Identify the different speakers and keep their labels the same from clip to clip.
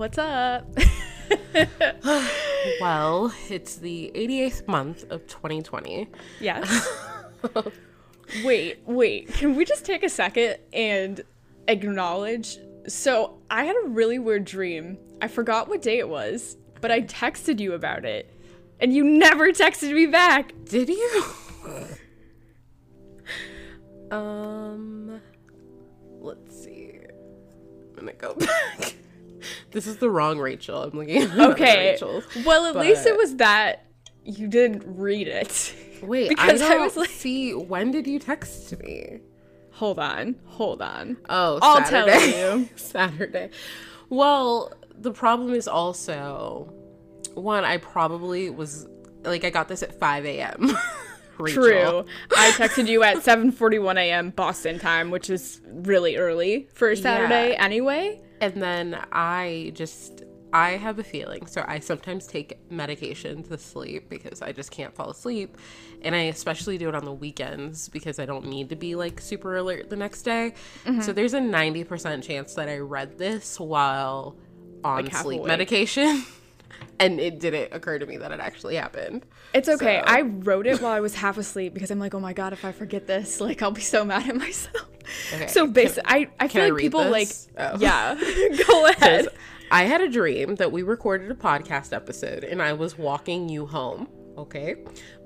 Speaker 1: What's up?
Speaker 2: well, it's the 88th month of 2020.
Speaker 1: Yes. wait, wait. Can we just take a second and acknowledge? So, I had a really weird dream. I forgot what day it was, but I texted you about it. And you never texted me back.
Speaker 2: Did you? um, let's see. I'm gonna go back. This is the wrong Rachel. I'm looking at
Speaker 1: Okay. Well, at least it was that you didn't read it.
Speaker 2: Wait,
Speaker 1: because
Speaker 2: I,
Speaker 1: I was like-
Speaker 2: see. When did you text me?
Speaker 1: Hold on. Hold on.
Speaker 2: Oh,
Speaker 1: I'll tell
Speaker 2: Saturday.
Speaker 1: you.
Speaker 2: Saturday. Well, the problem is also one. I probably was like I got this at 5 a.m. Rachel.
Speaker 1: True. I texted you at 7:41 a.m. Boston time, which is really early for a Saturday
Speaker 2: Yeah.
Speaker 1: anyway.
Speaker 2: And then I just I have a feeling. So I sometimes take medication to sleep because I just can't fall asleep. And I especially do it on the weekends because I don't need to be like super alert the next day.
Speaker 1: Mm-hmm.
Speaker 2: So there's a 90% chance that I read this while on
Speaker 1: Like
Speaker 2: sleep medication. and it didn't occur to me that it actually happened.
Speaker 1: It's okay.
Speaker 2: So-
Speaker 1: I wrote it while I was half asleep because I'm like, oh my god, if I forget this, like I'll be so mad at myself.
Speaker 2: Okay,
Speaker 1: So basically, I I feel
Speaker 2: I
Speaker 1: like people
Speaker 2: this?
Speaker 1: like
Speaker 2: Oh.
Speaker 1: yeah. Go ahead.
Speaker 2: I had a dream that we recorded a podcast episode and I was walking you home, okay?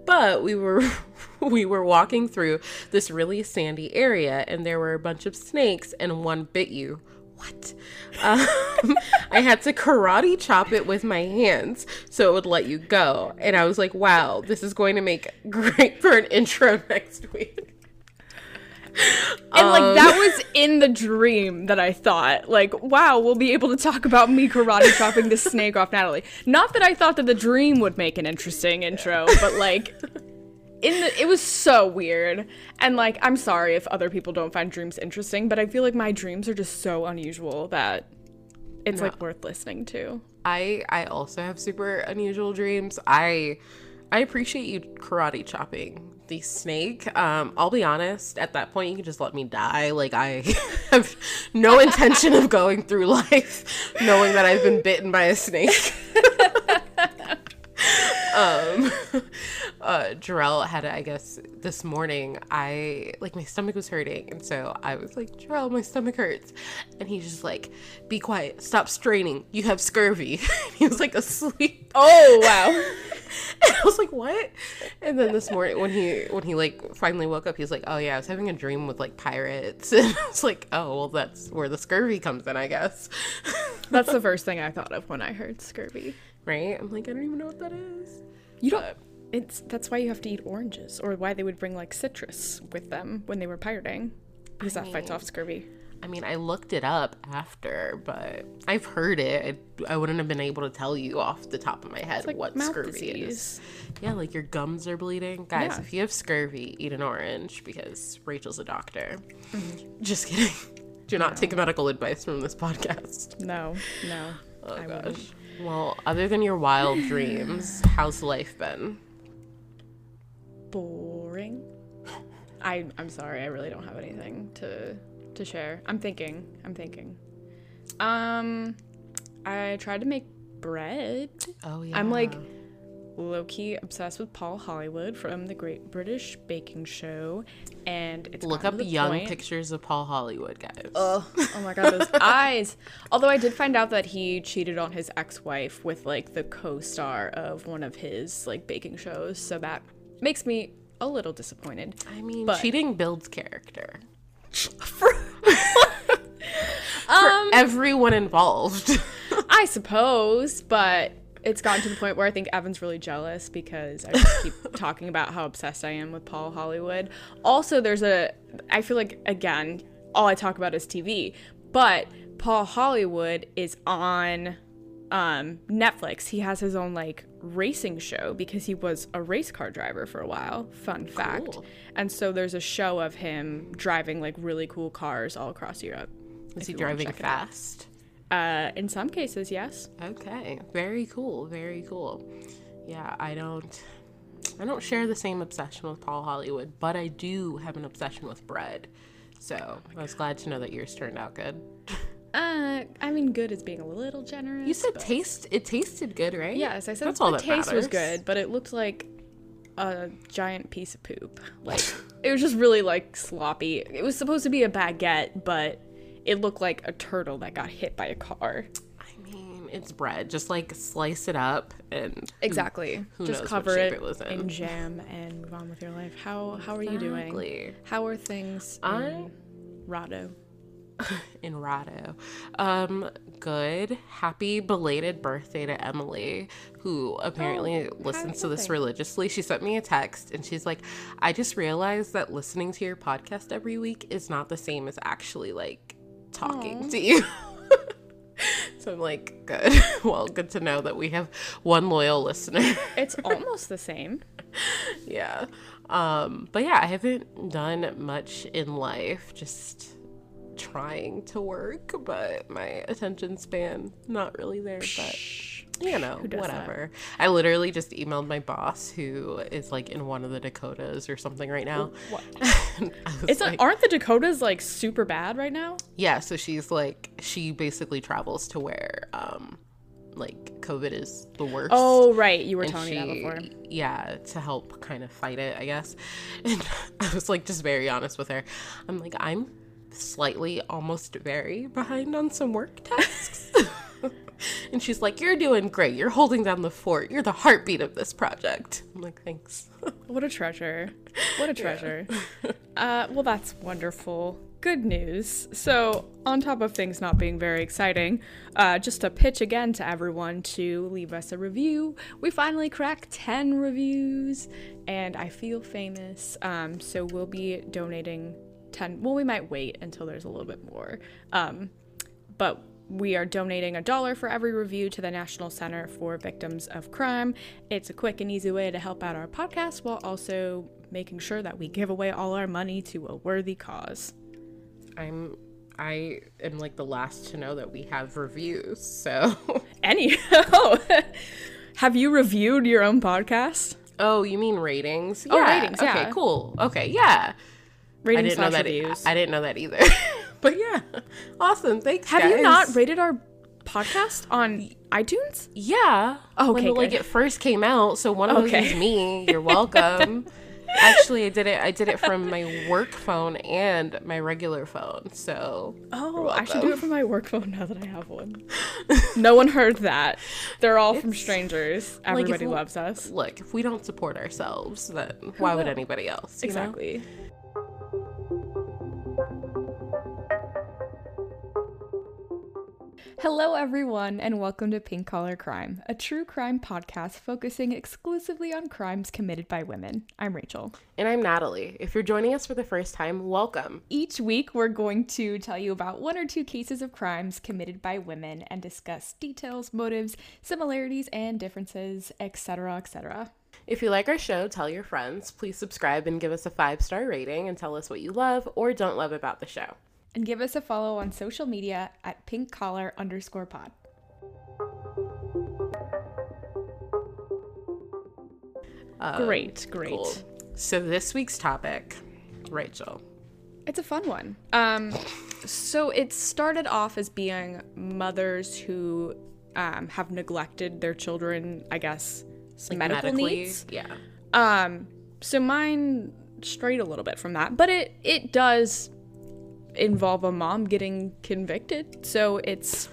Speaker 2: But we were we were walking through this really sandy area and there were a bunch of snakes and one bit you. What? Um, I had to karate chop it with my hands so it would let you go. And I was like, wow, this is going to make great for an intro next week.
Speaker 1: And like
Speaker 2: Um,
Speaker 1: that was in the dream that I thought, like, wow, we'll be able to talk about me karate chopping the snake off Natalie. Not that I thought that the dream would make an interesting intro, but like in the it was so weird. And like I'm sorry if other people don't find dreams interesting, but I feel like my dreams are just so unusual that it's like worth listening to.
Speaker 2: I I also have super unusual dreams. I I appreciate you karate chopping the snake. Um, I'll be honest, at that point you can just let me die. Like I have no intention of going through life knowing that I've been bitten by a snake. um uh Jarrell had it, I guess this morning. I like my stomach was hurting and so I was like Jarrell my stomach hurts. And he's just like be quiet. Stop straining. You have scurvy. He was like asleep.
Speaker 1: Oh wow.
Speaker 2: and I was like what? And then this morning when he when he like finally woke up he was like oh yeah I was having a dream with like pirates. And I was like oh well that's where the scurvy comes in I guess.
Speaker 1: That's the first thing I thought of when I heard scurvy.
Speaker 2: Right I'm like I don't even know what that is
Speaker 1: You don't
Speaker 2: But-
Speaker 1: it's that's why you have to eat oranges or why they would bring like citrus with them when they were pirating because that fights off scurvy.
Speaker 2: I mean, I looked it up after, but I've heard it. I, I wouldn't have been able to tell you off the top of my head
Speaker 1: like
Speaker 2: what scurvy
Speaker 1: disease.
Speaker 2: is. Yeah, like your gums are bleeding. Guys,
Speaker 1: Yeah.
Speaker 2: if you have scurvy, eat an orange because Rachel's a doctor.
Speaker 1: Mm-hmm.
Speaker 2: Just kidding. Do not take medical advice from this podcast.
Speaker 1: No, no.
Speaker 2: Oh
Speaker 1: I
Speaker 2: gosh.
Speaker 1: wouldn't.
Speaker 2: Well, other than your wild dreams, how's life been?
Speaker 1: Boring. I I'm sorry, I really don't have anything to to share. I'm thinking. I'm thinking. Um I tried to make bread.
Speaker 2: Oh yeah.
Speaker 1: I'm like low key obsessed with Paul Hollywood from the Great British Baking Show, and it's
Speaker 2: look up young
Speaker 1: point-
Speaker 2: pictures of Paul Hollywood, guys.
Speaker 1: Oh, oh my god, those eyes. Although I did find out that he cheated on his ex-wife with like the co-star of one of his like baking shows, so that makes me a little disappointed.
Speaker 2: I mean,
Speaker 1: but-
Speaker 2: cheating builds character.
Speaker 1: Um,
Speaker 2: Everyone involved.
Speaker 1: I suppose, but it's gotten to the point where I think Evan's really jealous because I keep talking about how obsessed I am with Paul Hollywood. Also, there's a, I feel like, again, all I talk about is TV, but Paul Hollywood is on um, Netflix, he has his own like racing show because he was a race car driver for a while. Fun fact.
Speaker 2: Cool.
Speaker 1: And so there's a show of him driving like really cool cars all across Europe.
Speaker 2: Is he driving fast?
Speaker 1: Uh, in some cases, yes.
Speaker 2: Okay, very cool, very cool. Yeah, I don't I don't share the same obsession with Paul Hollywood, but I do have an obsession with bread. So, I was glad to know that yours turned out good.
Speaker 1: Uh, I mean, good is being a little generous.
Speaker 2: You said
Speaker 1: but-
Speaker 2: taste it tasted good, right?
Speaker 1: Yes, I said
Speaker 2: That's all
Speaker 1: the
Speaker 2: that
Speaker 1: taste was good, but it looked like a giant piece of poop. Like it was just really like sloppy. It was supposed to be a baguette, but it looked like a turtle that got hit by a car.
Speaker 2: I mean, it's bread. Just like slice it up and
Speaker 1: Exactly.
Speaker 2: who
Speaker 1: just
Speaker 2: knows what
Speaker 1: cover
Speaker 2: shape
Speaker 1: it,
Speaker 2: it was in.
Speaker 1: in jam and move on with your life. How how are you doing? How are things
Speaker 2: I-
Speaker 1: in Rado?
Speaker 2: in Rado. Um, good. Happy belated birthday to Emily, who apparently
Speaker 1: Oh,
Speaker 2: listens to this religiously. She sent me a text and she's like, I just realized that listening to your podcast every week is not the same as actually like talking
Speaker 1: Aw.
Speaker 2: to you. so I'm like, good. well, good to know that we have one loyal listener.
Speaker 1: It's almost the same.
Speaker 2: yeah. Um, but yeah, I haven't done much in life, just trying to work, but my attention span not really there, but you know,
Speaker 1: does that?
Speaker 2: whatever. I literally just emailed my boss who is like in one of the Dakotas or something right now.
Speaker 1: What?
Speaker 2: And I was
Speaker 1: It's
Speaker 2: like,
Speaker 1: aren't the Dakotas like super bad right now?
Speaker 2: yeah, so she's like she basically travels to where um like COVID is the worst.
Speaker 1: Oh right, you were
Speaker 2: and
Speaker 1: telling me that before.
Speaker 2: yeah to help kind of fight it i guess and i was like just very honest with her i'm like i'm slightly almost very behind on some work tasks and she's like you're doing great you're holding down the fort you're the heartbeat of this project i'm like thanks
Speaker 1: What a treasure. What a treasure. uh, well, that's wonderful. Good news. So, on top of things not being very exciting, uh, just to pitch again to everyone to leave us a review. We finally cracked 10 reviews, and I feel famous. Um, so, we'll be donating 10. Well, we might wait until there's a little bit more. Um, but we are donating a dollar for every review to the National Center for Victims of Crime. It's a quick and easy way to help out our podcast while also making sure that we give away all our money to a worthy cause.
Speaker 2: i'm i am like the last to know that we have reviews so
Speaker 1: Any oh, have you reviewed your own podcast?
Speaker 2: oh you mean ratings
Speaker 1: Oh,
Speaker 2: yeah
Speaker 1: ratings,
Speaker 2: okay cool okay yeah I didn't know that.
Speaker 1: reviews.
Speaker 2: I didn't know that either. but yeah, awesome. Thanks.
Speaker 1: have you not rated our podcast on iTunes?
Speaker 2: Yeah.
Speaker 1: Oh,
Speaker 2: when
Speaker 1: okay,
Speaker 2: like it first came out, so one of
Speaker 1: Okay.
Speaker 2: those is me. You're welcome. Actually, I did it. I did it from my work phone and my regular phone. So
Speaker 1: Oh, I should do it from my work phone now that I have one. no one heard that. They're all from strangers. Everybody
Speaker 2: we-
Speaker 1: loves us.
Speaker 2: look, if we don't support ourselves, then why would anybody else? Exactly. know?
Speaker 1: Hello, everyone, and welcome to Pink Collar Crime, a true crime podcast focusing exclusively on crimes committed by women. I'm Rachel.
Speaker 2: And I'm Natalie. If you're joining us for the first time, welcome.
Speaker 1: Each week, we're going to tell you about one or two cases of crimes committed by women and discuss details, motives, similarities, and differences, etc., etc.
Speaker 2: If you like our show, tell your friends. Please subscribe and give us a five star rating and tell us what you love or don't love about the show.
Speaker 1: And give us a follow on social media at pink collar underscore pod.
Speaker 2: Um,
Speaker 1: Great, great.
Speaker 2: Cool. So this week's topic, Rachel.
Speaker 1: It's a fun one. Um, so it started off as being mothers who um, have neglected their children, I guess,
Speaker 2: Like
Speaker 1: medical
Speaker 2: medically,
Speaker 1: needs.
Speaker 2: Yeah.
Speaker 1: Um, so mine strayed a little bit from that, but it it does involve a mom getting convicted, so it's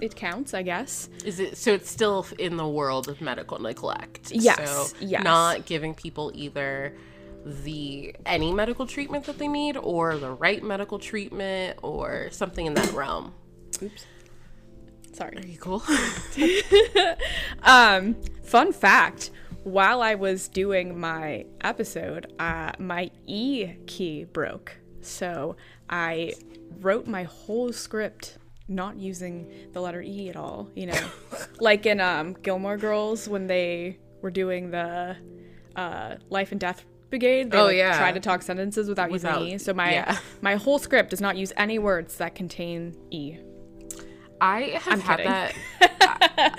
Speaker 1: it counts, I guess.
Speaker 2: Is it so? It's still in the world of medical neglect.
Speaker 1: Yes,
Speaker 2: So
Speaker 1: yes.
Speaker 2: Not giving people either the any medical treatment that they need or the right medical treatment or something in that realm. Oops.
Speaker 1: Sorry.
Speaker 2: Are you cool?
Speaker 1: Um, fun fact: while I was doing my episode, uh, my E key broke, so I wrote my whole script not using the letter E at all, you know. like in um Gilmore Girls when they were doing the uh life and death brigade, they
Speaker 2: Oh,
Speaker 1: like,
Speaker 2: yeah.
Speaker 1: tried to talk sentences without,
Speaker 2: Without-
Speaker 1: using E. So my
Speaker 2: yeah.
Speaker 1: my whole script does not use any words that contain E.
Speaker 2: I have
Speaker 1: I'm
Speaker 2: had
Speaker 1: kidding.
Speaker 2: that.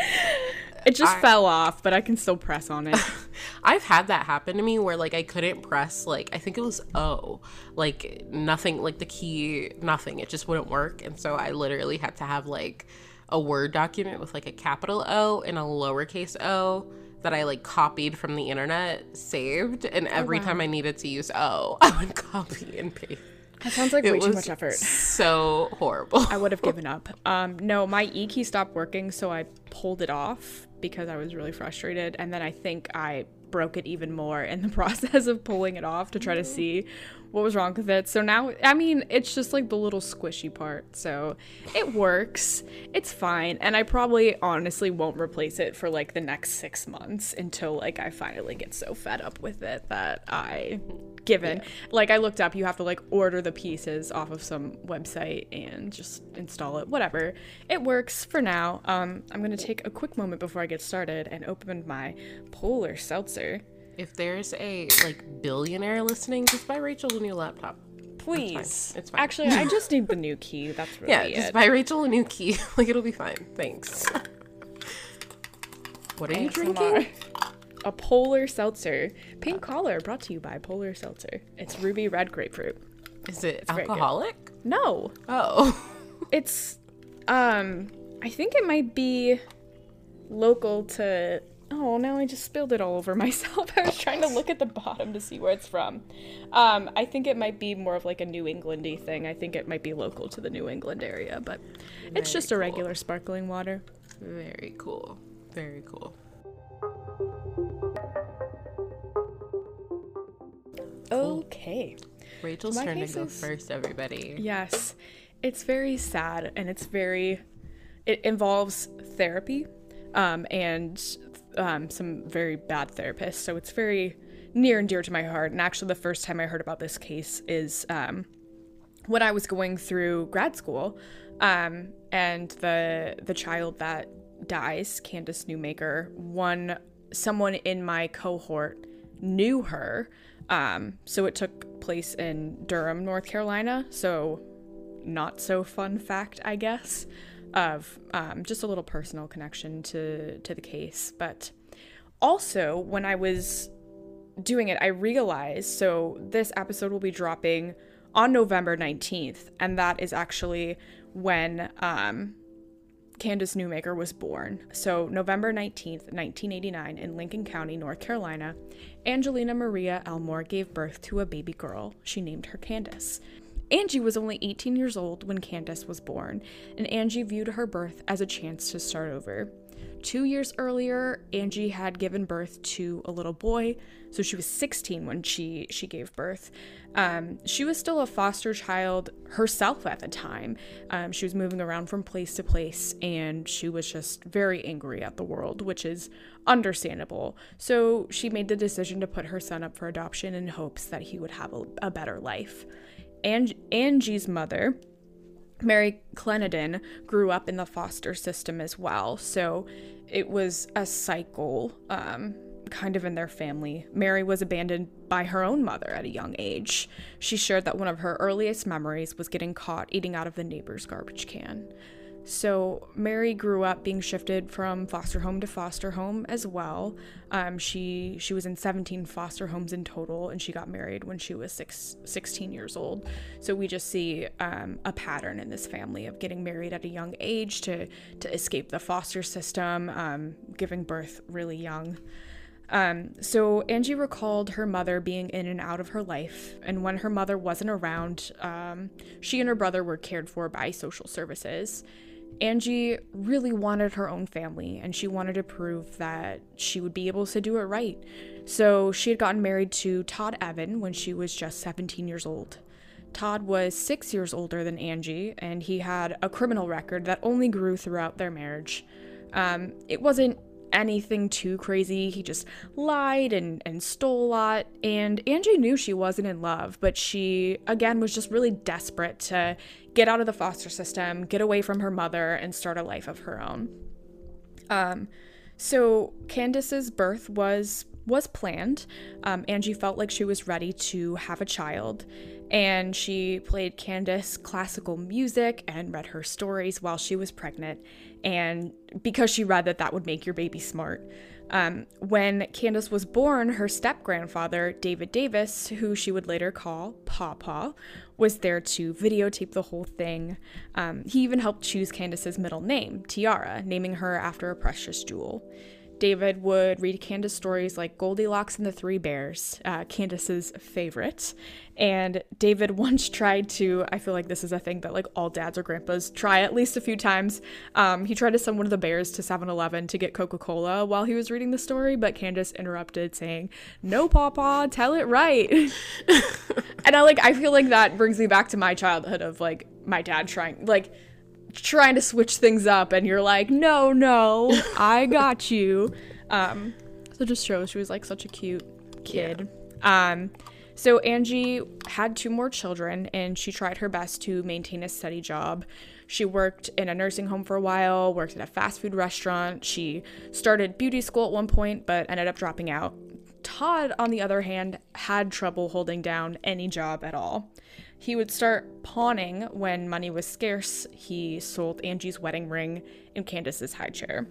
Speaker 1: It just
Speaker 2: I-
Speaker 1: fell off, but I can still press on it.
Speaker 2: I've had that happen to me where like I couldn't press like I think it was O, like nothing, like the key, nothing. It just wouldn't work, and so I literally had to have like a Word document with like a capital O and a lowercase O that I like copied from the internet, saved, and every
Speaker 1: wow.
Speaker 2: time I needed to use O, I would copy and paste.
Speaker 1: That sounds like
Speaker 2: It
Speaker 1: way too much effort.
Speaker 2: so horrible.
Speaker 1: I would have given up. Um, no, my E key stopped working, so I pulled it off because I was really frustrated, and then I think I broke it even more in the process of pulling it off to try to mm-hmm. see what was wrong with it. So now, I mean, it's just like the little squishy part, so it works. It's fine, and I probably honestly won't replace it for like the next six months until like I finally get so fed up with it that I given like i looked up you have to like order the pieces off of some website and just install it whatever. It works for now. Um i'm gonna take a quick moment before i get started and open my polar seltzer
Speaker 2: If there's a like billionaire listening, just buy Rachel a new laptop.
Speaker 1: please
Speaker 2: It's fine.
Speaker 1: actually i just need the new key that's really
Speaker 2: Yeah,
Speaker 1: it
Speaker 2: just buy Rachel a new key. like it'll be fine. Thanks. What are you drinking?
Speaker 1: a polar seltzer pink collar brought to you by polar seltzer it's ruby red grapefruit
Speaker 2: Is it
Speaker 1: good.
Speaker 2: alcoholic?
Speaker 1: no
Speaker 2: Oh.
Speaker 1: it's um i think it might be local to oh now i just spilled it all over myself i was trying to look at the bottom to see where it's from um i think it might be more of like a new englandy thing i think it might be local to the new england area but it's
Speaker 2: Very
Speaker 1: just a regular sparkling water
Speaker 2: Very cool. Very cool.
Speaker 1: okay
Speaker 2: Rachel's turn to go
Speaker 1: is-
Speaker 2: first, everybody.
Speaker 1: Yes. It's very sad and it's very it involves therapy um and um some very bad therapists. So it's very near and dear to my heart. And actually the first time I heard about this case is um when I was going through grad school. Um and the the child that dies, Candace Newmaker, one someone in my cohort knew her. Um, so it took place in Durham, North Carolina. So not so fun fact, I guess, of um, just a little personal connection to to the case. But also, when I was doing it, I realized so this episode will be dropping on November 19th, and that is actually when um, Candace Newmaker was born. So, November 19th, 1989, in Lincoln County, North Carolina, Angelina Maria Elmore gave birth to a baby girl. She named her Candace. Angie was only 18 years old when Candace was born, and Angie viewed her birth as a chance to start over. Two years earlier, Angie had given birth to a little boy, so she was 16 when she she gave birth. Um, she was still a foster child herself at the time. Um, she was moving around from place to place, and she was just very angry at the world, which is understandable. So she made the decision to put her son up for adoption in hopes that he would have a, a better life. Ang- Angie's mother, Mary Clenadin grew up in the foster system as well, so it was a cycle um, kind of in their family. Mary was abandoned by her own mother at a young age. She shared that one of her earliest memories was getting caught eating out of the neighbor's garbage can. So Mary grew up being shifted from foster home to foster home as well. Um, she she was in 17 foster homes in total, and she got married when she was six, 16 years old. So we just see um, a pattern in this family of getting married at a young age to to escape the foster system, um, giving birth really young. Um, so Angie recalled her mother being in and out of her life, and when her mother wasn't around, um, she and her brother were cared for by social services. Angie really wanted her own family, and she wanted to prove that she would be able to do it right. So she had gotten married to Todd Evan when she was just 17 years old. Todd was six years older than Angie, and he had a criminal record that only grew throughout their marriage. Um, it wasn't anything too crazy. He just lied and, and stole a lot. And Angie knew she wasn't in love, but she, again, was just really desperate to get out of the foster system, get away from her mother, and start a life of her own. Um, so Candace's birth was was planned. Um, Angie felt like she was ready to have a child, and she played Candace classical music and read her stories while she was pregnant, and because she read that that would make your baby smart. Um, when Candace was born, her step grandfather, David Davis, who she would later call Papa, was there to videotape the whole thing. Um, he even helped choose Candace's middle name, Tiara, naming her after a precious jewel. David would read Candace stories like Goldilocks and the Three Bears, uh, Candace's favorite. And David once tried to, I feel like this is a thing that like all dads or grandpas try at least a few times. Um, he tried to send one of the bears to 7 Eleven to get Coca Cola while he was reading the story, but Candace interrupted, saying, No, Papa, tell it right. and I like, I feel like that brings me back to my childhood of like my dad trying, like, trying to switch things up and you're like no no i got you. Um so just shows she was like such a cute kid. Yeah. um so angie had two more children and she tried her best to maintain a steady job. She worked in a nursing home for a while worked at a fast food restaurant. She started beauty school at one point but ended up dropping out. Todd on the other hand had trouble holding down any job at all he would start pawning when money was scarce. He sold Angie's wedding ring and Candace's high chair.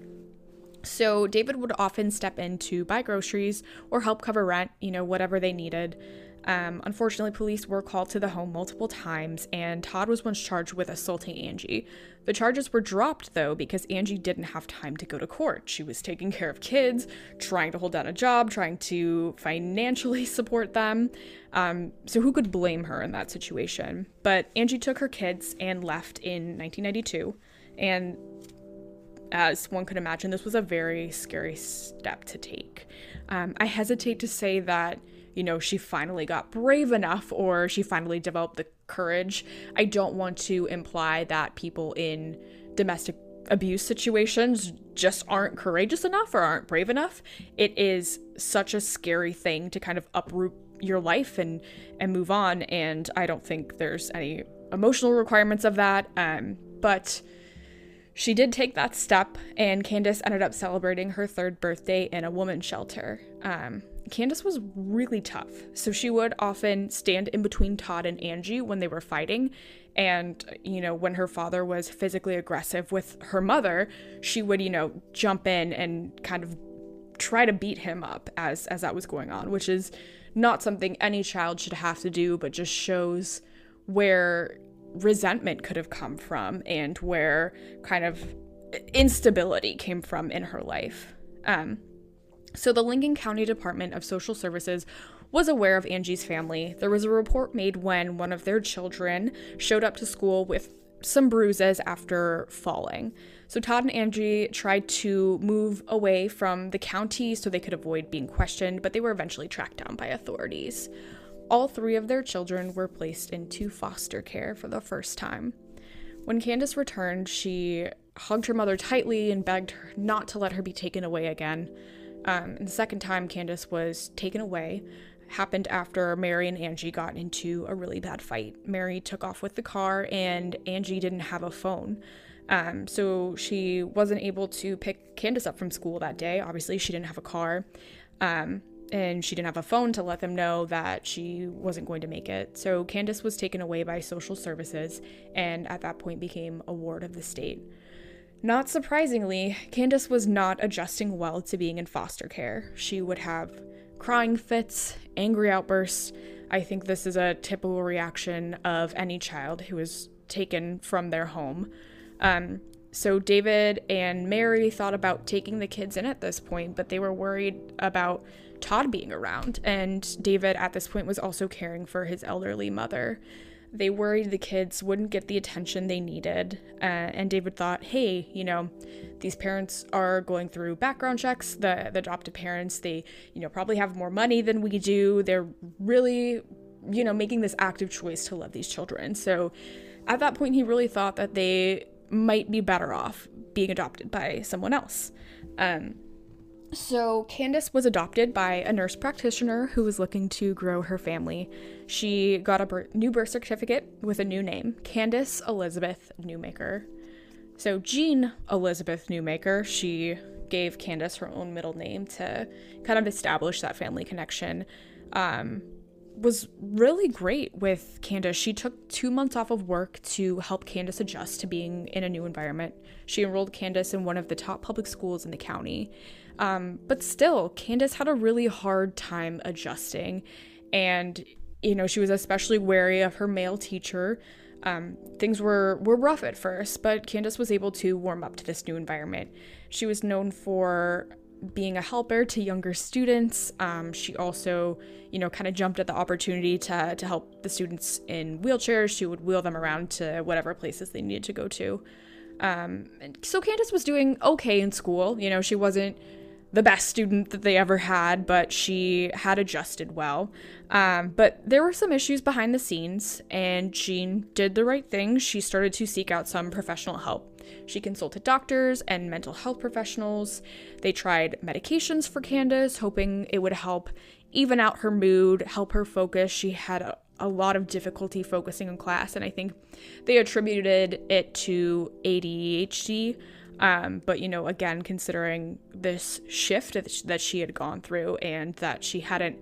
Speaker 1: So David would often step in to buy groceries or help cover rent, you know, whatever they needed. Um, unfortunately, police were called to the home multiple times, and Todd was once charged with assaulting Angie. The charges were dropped, though, because Angie didn't have time to go to court. She was taking care of kids, trying to hold down a job, trying to financially support them. Um, so, who could blame her in that situation? But Angie took her kids and left in 1992. And as one could imagine, this was a very scary step to take. Um, I hesitate to say that you know, she finally got brave enough or she finally developed the courage. I don't want to imply that people in domestic abuse situations just aren't courageous enough or aren't brave enough. It is such a scary thing to kind of uproot your life and and move on and I don't think there's any emotional requirements of that. Um, but she did take that step, and Candace ended up celebrating her third birthday in a woman's shelter. Um, Candace was really tough, so she would often stand in between Todd and Angie when they were fighting. And, you know, when her father was physically aggressive with her mother, she would, you know, jump in and kind of try to beat him up as as that was going on, which is not something any child should have to do, but just shows where resentment could have come from and where kind of instability came from in her life. Um, so, the Lincoln County Department of Social Services was aware of Angie's family. There was a report made when one of their children showed up to school with some bruises after falling. So, Todd and Angie tried to move away from the county so they could avoid being questioned, but they were eventually tracked down by authorities. All three of their children were placed into foster care for the first time. When Candace returned, she hugged her mother tightly and begged her not to let her be taken away again. Um, and the second time Candace was taken away happened after Mary and Angie got into a really bad fight. Mary took off with the car, and Angie didn't have a phone. Um, so she wasn't able to pick Candace up from school that day. Obviously, she didn't have a car. Um, and she didn't have a phone to let them know that she wasn't going to make it. So Candace was taken away by social services and at that point became a ward of the state. Not surprisingly, Candace was not adjusting well to being in foster care. She would have crying fits, angry outbursts. I think this is a typical reaction of any child who is taken from their home. Um, so David and Mary thought about taking the kids in at this point, but they were worried about Todd being around. And David at this point was also caring for his elderly mother. They worried the kids wouldn't get the attention they needed. Uh, and David thought, hey, you know, these parents are going through background checks. The, the adopted parents, they, you know, probably have more money than we do. They're really, you know, making this active choice to love these children. So at that point, he really thought that they might be better off being adopted by someone else. Um, So, Candace was adopted by a nurse practitioner who was looking to grow her family. She got a new birth certificate with a new name, Candace Elizabeth Newmaker. So, Jean Elizabeth Newmaker, she gave Candace her own middle name to kind of establish that family connection. Um, was really great with Candace. She took two months off of work to help Candace adjust to being in a new environment. She enrolled Candace in one of the top public schools in the county. Um, but still, Candace had a really hard time adjusting. And, you know, she was especially wary of her male teacher. Um, things were, were rough at first, but Candace was able to warm up to this new environment. She was known for being a helper to younger students. Um, she also, you know, kind of jumped at the opportunity to, to help the students in wheelchairs. She would wheel them around to whatever places they needed to go to. Um, so Candace was doing okay in school. You know, she wasn't the best student that they ever had, but she had adjusted well. Um, but there were some issues behind the scenes, and Jean did the right thing. She started to seek out some professional help. She consulted doctors and mental health professionals. They tried medications for Candace, hoping it would help even out her mood, help her focus. She had a, a lot of difficulty focusing in class, and I think they attributed it to ADHD. Um, but you know, again, considering this shift that she had gone through and that she hadn't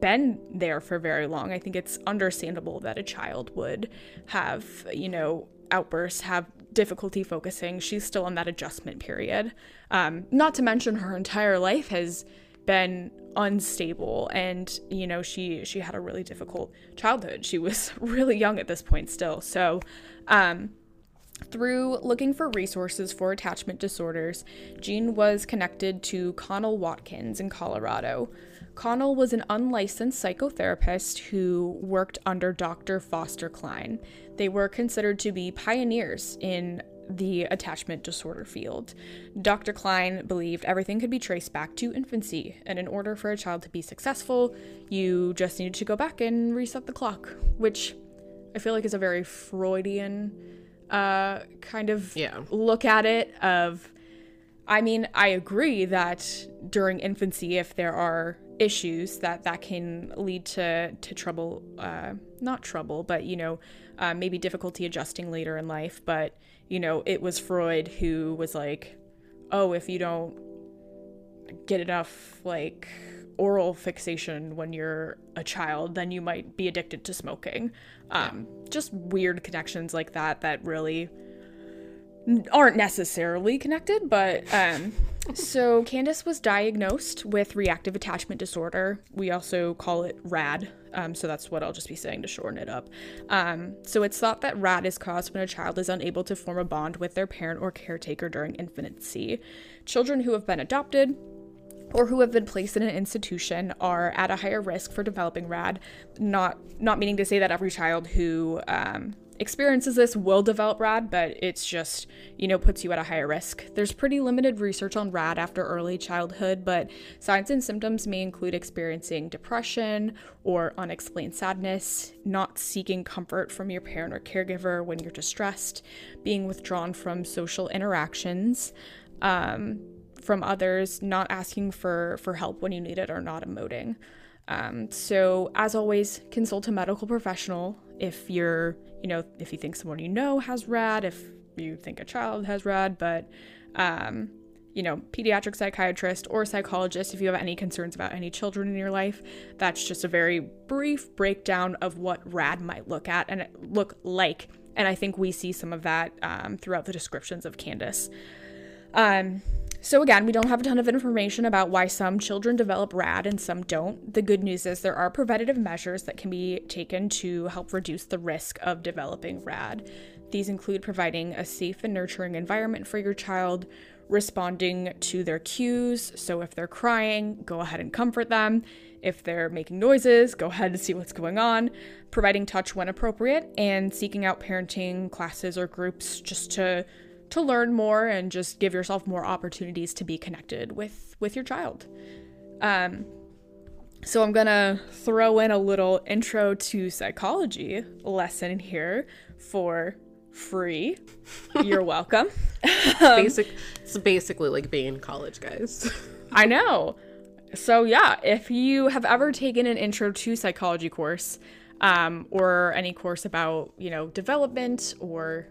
Speaker 1: been there for very long, I think it's understandable that a child would have, you know, outbursts, have difficulty focusing. She's still in that adjustment period. Um, not to mention her entire life has been unstable and you know she she had a really difficult childhood she was really young at this point still so um through looking for resources for attachment disorders, Jean was connected to Connell Watkins in Colorado. Connell was an unlicensed psychotherapist who worked under Dr. Foster Cline. They were considered to be pioneers in the attachment disorder field. Dr. Cline believed everything could be traced back to infancy, and in order for a child to be successful, you just needed to go back and reset the clock, which I feel like is a very Freudian uh, kind of
Speaker 2: yeah.
Speaker 1: look at it of I mean, I agree that during infancy, if there are issues, that that can lead to to trouble, uh, not trouble, but you know, uh, maybe difficulty adjusting later in life. But you know, it was Freud who was like, "Oh, if you don't get enough like oral fixation when you're a child, then you might be addicted to smoking." Um, just weird connections like that that really aren't necessarily connected, but um, so Candace was diagnosed with reactive attachment disorder. We also call it RAD, um, so that's what I'll just be saying to shorten it up. Um, so it's thought that RAD is caused when a child is unable to form a bond with their parent or caretaker during infancy. Children who have been adopted or who have been placed in an institution are at a higher risk for developing RAD. Not not meaning to say that every child who um, experiences this will develop RAD, but it's just, you know, puts you at a higher risk. There's pretty limited research on RAD after early childhood, but signs and symptoms may include experiencing depression or unexplained sadness, not seeking comfort from your parent or caregiver when you're distressed, being withdrawn from social interactions. Um, from others, not asking for for help when you need it, or not emoting. Um, so, as always, consult a medical professional if you're, you know, if you think someone you know has RAD, if you think a child has RAD, but, um, you know, pediatric psychiatrist or psychologist if you have any concerns about any children in your life. That's just a very brief breakdown of what RAD might look at and look like. And I think we see some of that um, throughout the descriptions of Candace. Um, so, again, we don't have a ton of information about why some children develop RAD and some don't. The good news is there are preventative measures that can be taken to help reduce the risk of developing RAD. These include providing a safe and nurturing environment for your child, responding to their cues. So, if they're crying, go ahead and comfort them. If they're making noises, go ahead and see what's going on, providing touch when appropriate, and seeking out parenting classes or groups just to to learn more and just give yourself more opportunities to be connected with with your child. Um, so I'm gonna throw in a little intro to psychology lesson here for free. You're welcome.
Speaker 2: Basic. It's basically like being in college, guys.
Speaker 1: I know. So yeah, if you have ever taken an intro to psychology course, um, or any course about you know development or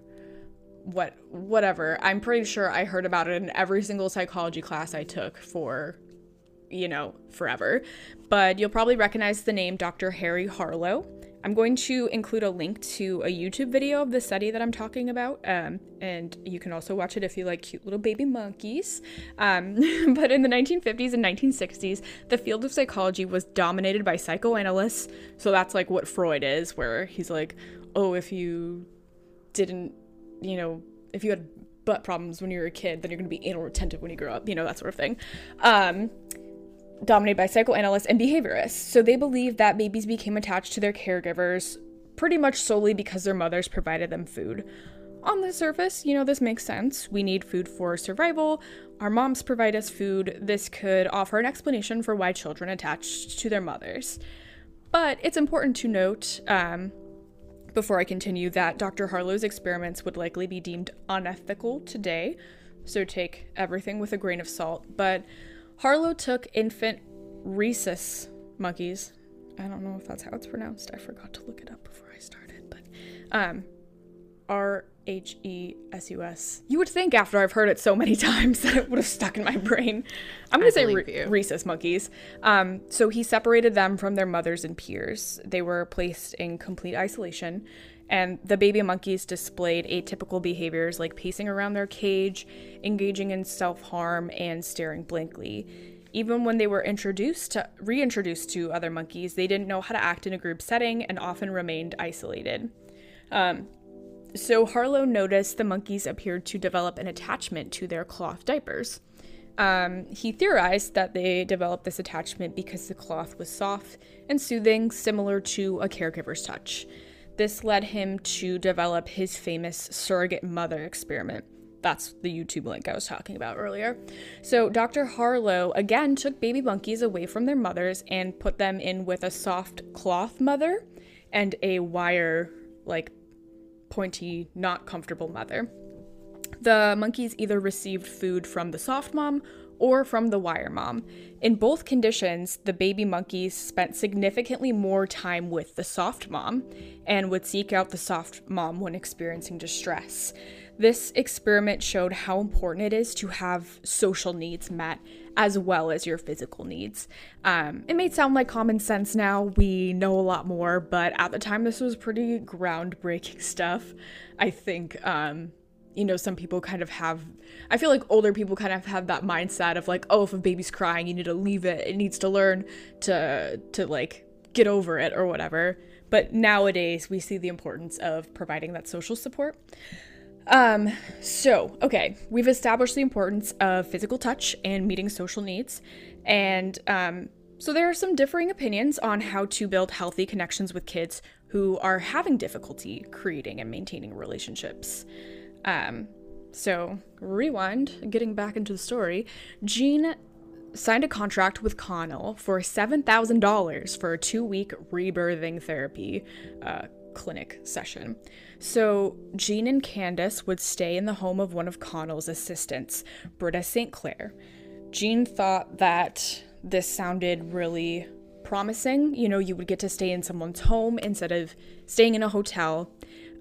Speaker 1: what whatever, I'm pretty sure I heard about it in every single psychology class I took for you know forever. But you'll probably recognize the name Dr. Harry Harlow. I'm going to include a link to a YouTube video of the study that I'm talking about, um, and you can also watch it if you like cute little baby monkeys. Um, but in the 1950s and 1960s, the field of psychology was dominated by psychoanalysts. So that's like what Freud is, where he's like, oh, if you didn't, you know, if you had butt problems when you were a kid, then you're going to be anal retentive when you grow up, you know, that sort of thing. Um, dominated by psychoanalysts and behaviorists. So they believe that babies became attached to their caregivers pretty much solely because their mothers provided them food. On the surface, you know, this makes sense. We need food for survival. Our moms provide us food. This could offer an explanation for why children attached to their mothers. But it's important to note, um, before I continue, that Dr. Harlow's experiments would likely be deemed unethical today. So take everything with a grain of salt. But Harlow took infant rhesus monkeys. I don't know if that's how it's pronounced. I forgot to look it up before I started, but um, R H E S U S. You would think after I've heard it so many times that it would have stuck in my brain. I'm gonna
Speaker 2: I
Speaker 1: say re- rhesus monkeys. Um, so he separated them from their mothers and peers. They were placed in complete isolation, and the baby monkeys displayed atypical behaviors like pacing around their cage, engaging in self harm, and staring blankly. Even when they were introduced to, reintroduced to other monkeys, they didn't know how to act in a group setting and often remained isolated. Um, so Harlow noticed the monkeys appeared to develop an attachment to their cloth diapers. Um, he theorized that they developed this attachment because the cloth was soft and soothing, similar to a caregiver's touch. This led him to develop his famous surrogate mother experiment. That's the YouTube link I was talking about earlier. So, Dr. Harlow again took baby monkeys away from their mothers and put them in with a soft cloth mother and a wire, like pointy, not comfortable mother. The monkeys either received food from the soft mom or from the wire mom. In both conditions, the baby monkeys spent significantly more time with the soft mom and would seek out the soft mom when experiencing distress. This experiment showed how important it is to have social needs met as well as your physical needs. Um, it may sound like common sense now, we know a lot more, but at the time, this was pretty groundbreaking stuff. I think um, you know, some people kind of have, I feel like older people kind of have that mindset of like, oh, if a baby's crying, you need to leave it. It needs to learn to, to like get over it or whatever. But nowadays, we see the importance of providing that social support. Um, so, okay, we've established the importance of physical touch and meeting social needs. And, um, so there are some differing opinions on how to build healthy connections with kids who are having difficulty creating and maintaining relationships. Um, so rewind, getting back into the story, Jean signed a contract with Connell for $7,000 for a two week rebirthing therapy uh, clinic session. So Jean and Candace would stay in the home of one of Connell's assistants, Britta St. Clair. Jean thought that this sounded really promising. You know, you would get to stay in someone's home instead of staying in a hotel.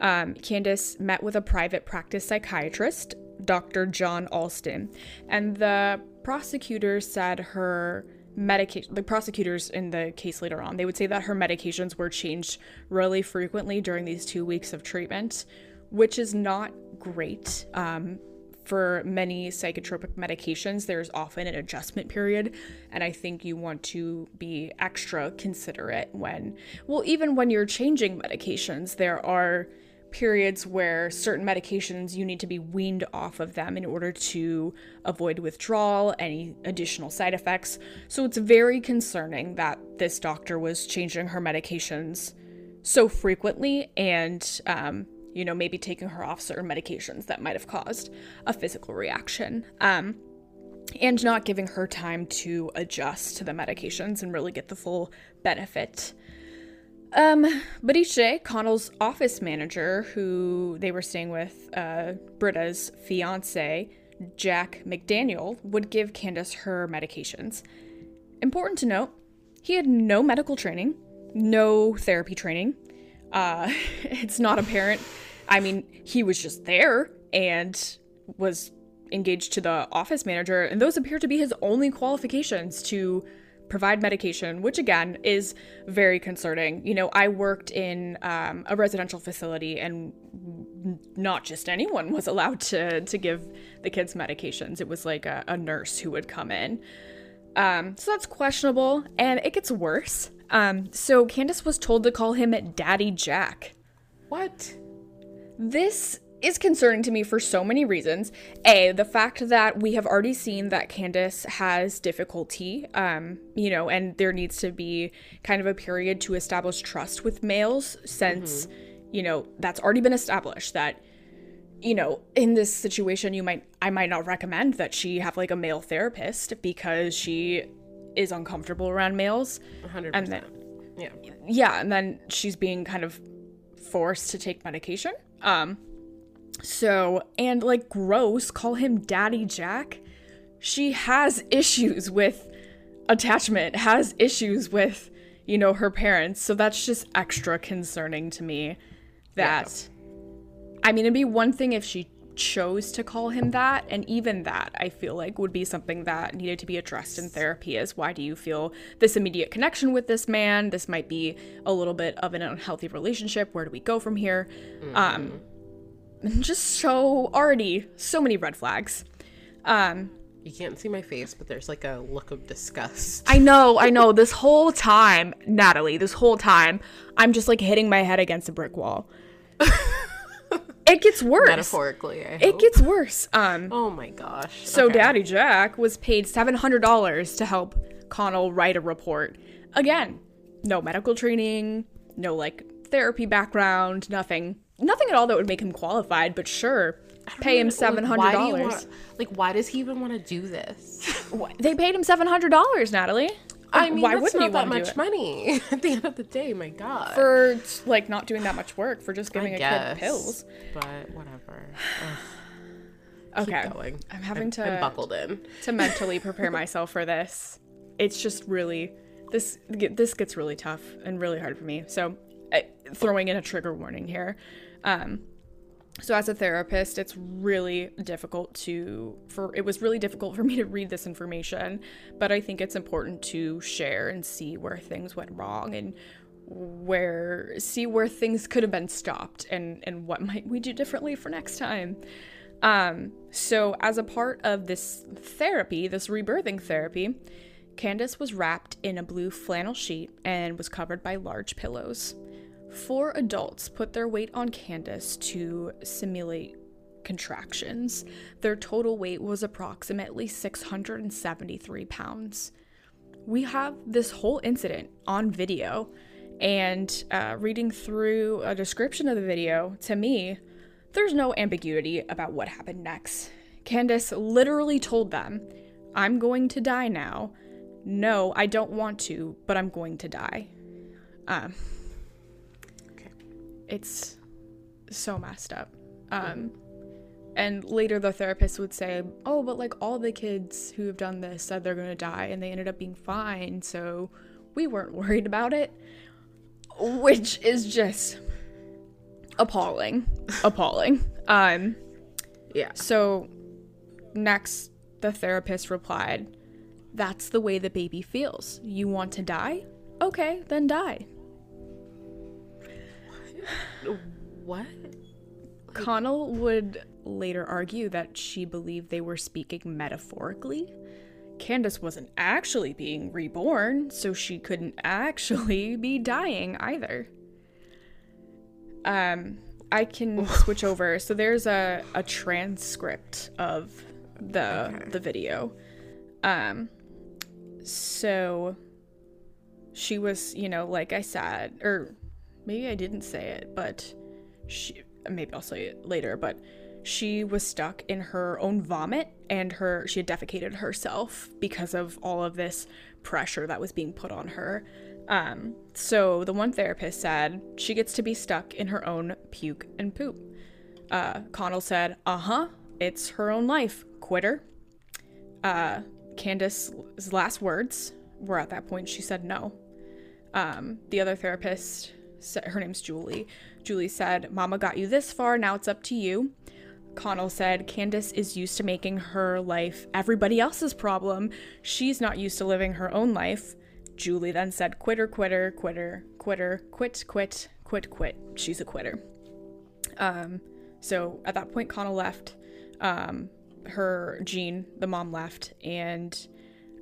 Speaker 1: Um, Candace met with a private practice psychiatrist, Dr. John Alston, and the prosecutor said her medication the prosecutors in the case later on. They would say that her medications were changed really frequently during these two weeks of treatment which is not great um, for many psychotropic medications. There's often an adjustment period and i think you want to be extra considerate when well even when you're changing medications there are periods where certain medications you need to be weaned off of them in order to avoid withdrawal, any additional side effects. So it's very concerning that this doctor was changing her medications so frequently and, um, you know, maybe taking her off certain medications that might have caused a physical reaction. Um, and not giving her time to adjust to the medications and really get the full benefit um, day, Connell's office manager, who they were staying with, uh, Britta's fiance, Jack McDaniel, would give Candace her medications. Important to note, he had no medical training, no therapy training. Uh, it's not apparent. I mean, he was just there and was engaged to the office manager, and those appear to be his only qualifications to provide medication, which again is very concerning. You know, I worked in um, a residential facility, and not just anyone was allowed to to give the kids medications. It was like a, a nurse who would come in. Um, so that's questionable, and it gets worse. Um, so Candace was told to call him Daddy Jack.
Speaker 2: What?
Speaker 1: This is concerning to me for so many reasons. A, the fact that we have already seen that Candace has difficulty, um, you know, and there needs to be kind of a period to establish trust with males since, mm-hmm. you know, that's already been established that you know, in this situation you might I might not recommend that she have like a male therapist because she is uncomfortable around males.
Speaker 2: 100%. And then yeah.
Speaker 1: Yeah, and then she's being kind of forced to take medication. Um so, and like gross, call him Daddy Jack. She has issues with attachment, has issues with, you know, her parents. So that's just extra concerning to me that yeah. I mean, it'd be one thing if she chose to call him that and even that i feel like would be something that needed to be addressed in therapy is why do you feel this immediate connection with this man this might be a little bit of an unhealthy relationship where do we go from here mm-hmm. um just so already so many red flags. Um,
Speaker 2: you can't see my face, but there's like a look of disgust.
Speaker 1: I know, I know. This whole time, Natalie, this whole time, I'm just like hitting my head against a brick wall. it gets worse.
Speaker 2: Metaphorically,
Speaker 1: it gets worse. Um.
Speaker 2: Oh my gosh.
Speaker 1: So okay. Daddy Jack was paid seven hundred dollars to help Connell write a report. Again, no medical training, no like therapy background, nothing nothing at all that would make him qualified, but sure, pay him seven hundred dollars.
Speaker 2: Like, why does he even want to do this?
Speaker 1: they paid him seven hundred dollars, Natalie.
Speaker 2: I mean, why wouldn't not that much money at the end of the day? My God,
Speaker 1: for like not doing that much work for just giving I a guess, kid pills.
Speaker 2: But whatever.
Speaker 1: okay, I'm having I'm, to
Speaker 2: I'm buckled in
Speaker 1: to mentally prepare myself for this. It's just really this this gets really tough and really hard for me. So, throwing in a trigger warning here. Um, so as a therapist, it's really difficult to for it was really difficult for me to read this information, but I think it's important to share and see where things went wrong and where see where things could have been stopped and and what might we do differently for next time. Um, so as a part of this therapy, this rebirthing therapy, Candace was wrapped in a blue flannel sheet and was covered by large pillows. Four adults put their weight on Candace to simulate contractions. Their total weight was approximately 673 pounds. We have this whole incident on video, and uh, reading through a description of the video, to me, there's no ambiguity about what happened next. Candace literally told them, I'm going to die now. No, I don't want to, but I'm going to die. Um, it's so messed up. Um, and later the therapist would say, "Oh, but like all the kids who have done this said they're going to die and they ended up being fine, so we weren't worried about it." Which is just appalling. appalling. Um
Speaker 2: yeah.
Speaker 1: So next the therapist replied, "That's the way the baby feels. You want to die? Okay, then die."
Speaker 2: What?
Speaker 1: Connell would later argue that she believed they were speaking metaphorically. Candace wasn't actually being reborn, so she couldn't actually be dying either. Um, I can switch over. So there's a, a transcript of the okay. the video. Um, so she was, you know, like I said, or maybe I didn't say it, but she maybe I'll say it later, but she was stuck in her own vomit and her she had defecated herself because of all of this pressure that was being put on her. Um, so the one therapist said she gets to be stuck in her own puke and poop. Uh, Connell said, "Uh huh, it's her own life. quitter. Uh, Candace's last words were at that point, she said no. Um, the other therapist, her name's Julie. Julie said, Mama got you this far, now it's up to you. Connell said, Candace is used to making her life everybody else's problem. She's not used to living her own life. Julie then said, Quitter, quitter, quitter, quitter, quit, quit, quit, quit. She's a quitter. Um, so at that point, Connell left. Um, her Jean, the mom, left, and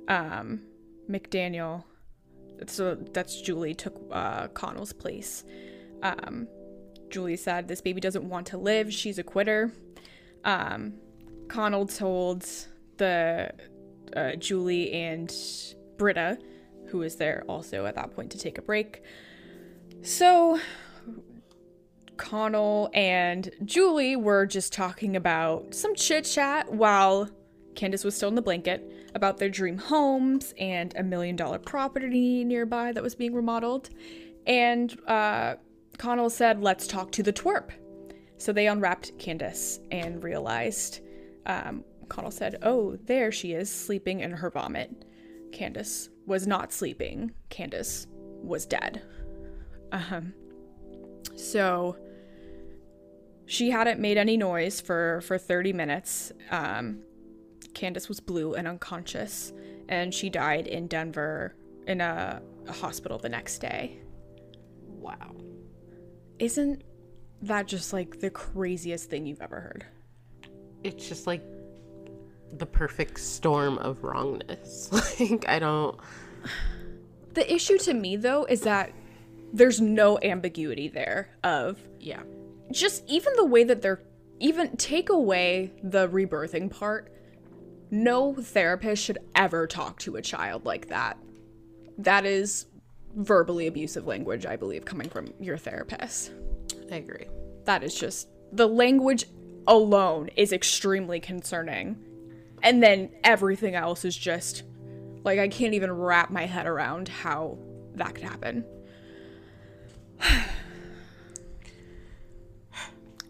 Speaker 1: um, McDaniel, so that's Julie, took uh, Connell's place. Um, Julie said, This baby doesn't want to live. She's a quitter. Um, Connell told the uh, Julie and Britta, who was there also at that point to take a break. So Connell and Julie were just talking about some chit chat while Candace was still in the blanket about their dream homes and a million dollar property nearby that was being remodeled. And uh, Connell said, Let's talk to the twerp. So they unwrapped Candace and realized, um, Connell said, Oh, there she is, sleeping in her vomit. Candace was not sleeping. Candace was dead. Um, so she hadn't made any noise for, for 30 minutes. Um, Candace was blue and unconscious, and she died in Denver in a, a hospital the next day.
Speaker 2: Wow.
Speaker 1: Isn't that just like the craziest thing you've ever heard?
Speaker 2: It's just like the perfect storm of wrongness. like, I don't.
Speaker 1: The issue to me, though, is that there's no ambiguity there of.
Speaker 2: Yeah.
Speaker 1: Just even the way that they're. Even take away the rebirthing part. No therapist should ever talk to a child like that. That is verbally abusive language, I believe, coming from your therapist.
Speaker 2: I agree.
Speaker 1: That is just the language alone is extremely concerning. And then everything else is just like I can't even wrap my head around how that could happen.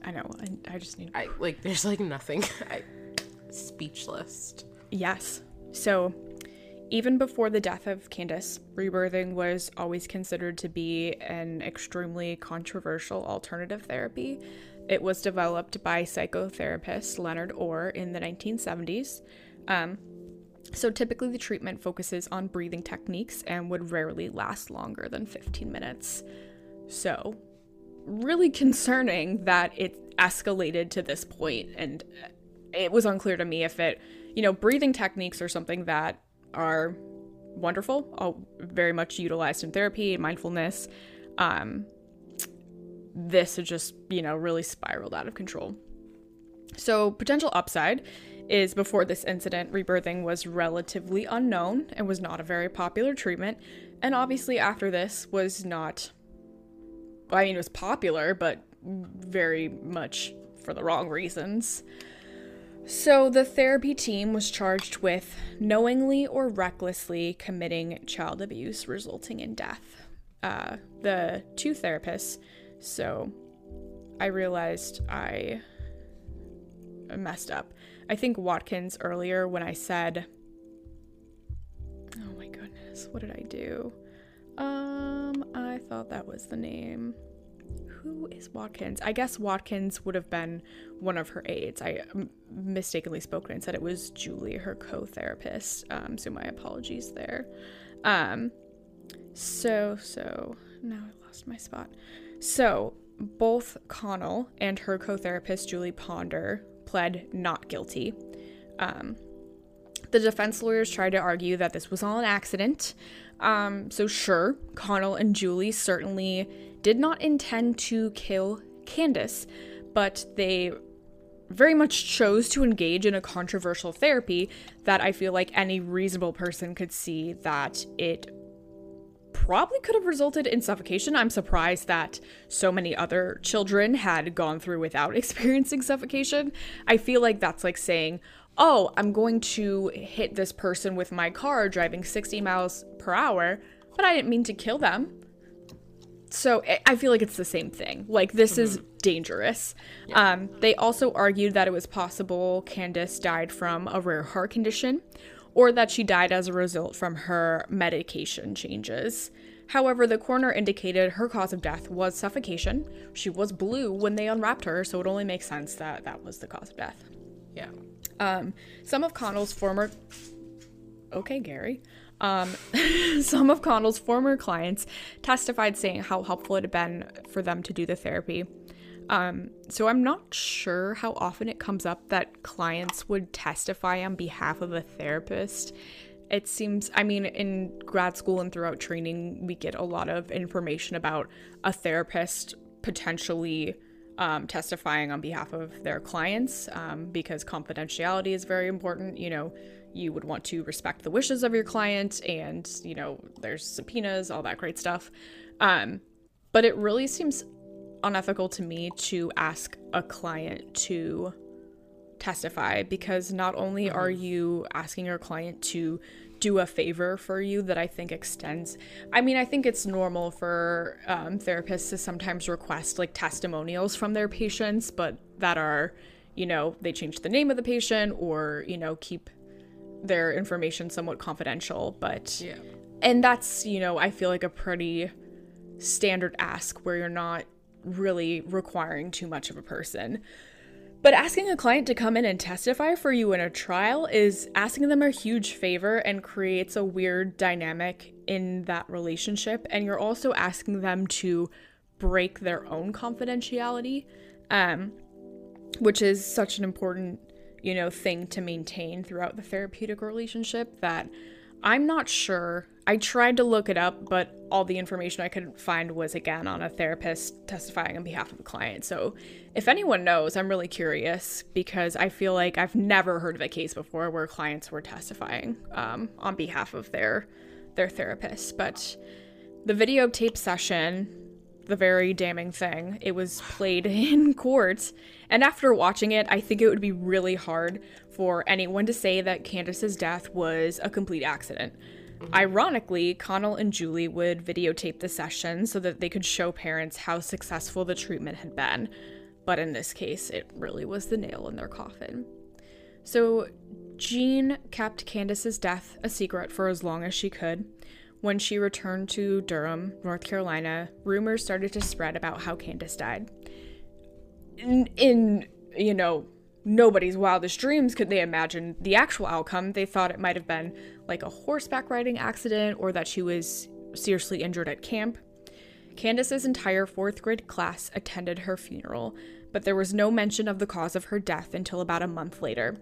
Speaker 1: I know. I, I just need.
Speaker 2: I like. There's like nothing. I speechless.
Speaker 1: Yes. So, even before the death of Candace, rebirthing was always considered to be an extremely controversial alternative therapy. It was developed by psychotherapist Leonard Orr in the 1970s. Um, so, typically, the treatment focuses on breathing techniques and would rarely last longer than 15 minutes. So, really concerning that it escalated to this point, and it was unclear to me if it, you know, breathing techniques are something that are wonderful, all very much utilized in therapy, and mindfulness. Um, this had just, you know, really spiraled out of control. So, potential upside is before this incident, rebirthing was relatively unknown and was not a very popular treatment. And obviously, after this, was not, I mean, it was popular, but very much for the wrong reasons. So, the therapy team was charged with knowingly or recklessly committing child abuse resulting in death. Uh, the two therapists, so I realized I messed up. I think Watkins earlier when I said, Oh my goodness, what did I do? Um, I thought that was the name who is Watkins? I guess Watkins would have been one of her aides. I mistakenly spoke and said it was Julie, her co therapist. Um, so my apologies there. Um, so, so, now I lost my spot. So, both Connell and her co therapist, Julie Ponder, pled not guilty. Um, the defense lawyers tried to argue that this was all an accident. Um, so, sure, Connell and Julie certainly did not intend to kill Candace, but they very much chose to engage in a controversial therapy that I feel like any reasonable person could see that it probably could have resulted in suffocation. I'm surprised that so many other children had gone through without experiencing suffocation. I feel like that's like saying, oh, I'm going to hit this person with my car driving 60 miles per hour, but I didn't mean to kill them so I feel like it's the same thing. Like this mm-hmm. is dangerous. Um, they also argued that it was possible Candace died from a rare heart condition or that she died as a result from her medication changes. However, the coroner indicated her cause of death was suffocation. She was blue when they unwrapped her, so it only makes sense that that was the cause of death.
Speaker 2: Yeah.
Speaker 1: Um, some of Connell's former. Okay, Gary. Um, some of Connell's former clients testified saying how helpful it had been for them to do the therapy. Um, so I'm not sure how often it comes up that clients would testify on behalf of a therapist it seems i mean in grad school and throughout training we get a lot of information about a therapist potentially um, testifying on behalf of their clients um, because confidentiality is very important you know you would want to respect the wishes of your client and you know there's subpoenas all that great stuff um, but it really seems unethical to me to ask a client to testify because not only are mm-hmm. you asking your client to do a favor for you that I think extends. I mean, I think it's normal for um, therapists to sometimes request like testimonials from their patients, but that are, you know, they change the name of the patient or, you know, keep their information somewhat confidential. But,
Speaker 2: yeah.
Speaker 1: And that's, you know, I feel like a pretty standard ask where you're not really requiring too much of a person. But asking a client to come in and testify for you in a trial is asking them a huge favor and creates a weird dynamic in that relationship. And you're also asking them to break their own confidentiality, um, which is such an important, you know, thing to maintain throughout the therapeutic relationship that I'm not sure. I tried to look it up, but all the information I could find was again on a therapist testifying on behalf of a client. So, if anyone knows, I'm really curious because I feel like I've never heard of a case before where clients were testifying um, on behalf of their their therapist. But the videotape session, the very damning thing, it was played in court, and after watching it, I think it would be really hard for anyone to say that Candace's death was a complete accident. Ironically, Connell and Julie would videotape the session so that they could show parents how successful the treatment had been. But in this case, it really was the nail in their coffin. So, Jean kept Candace's death a secret for as long as she could. When she returned to Durham, North Carolina, rumors started to spread about how Candace died. In, in you know, nobody's wildest dreams could they imagine the actual outcome. They thought it might have been like a horseback riding accident or that she was seriously injured at camp. Candace's entire fourth grade class attended her funeral, but there was no mention of the cause of her death until about a month later,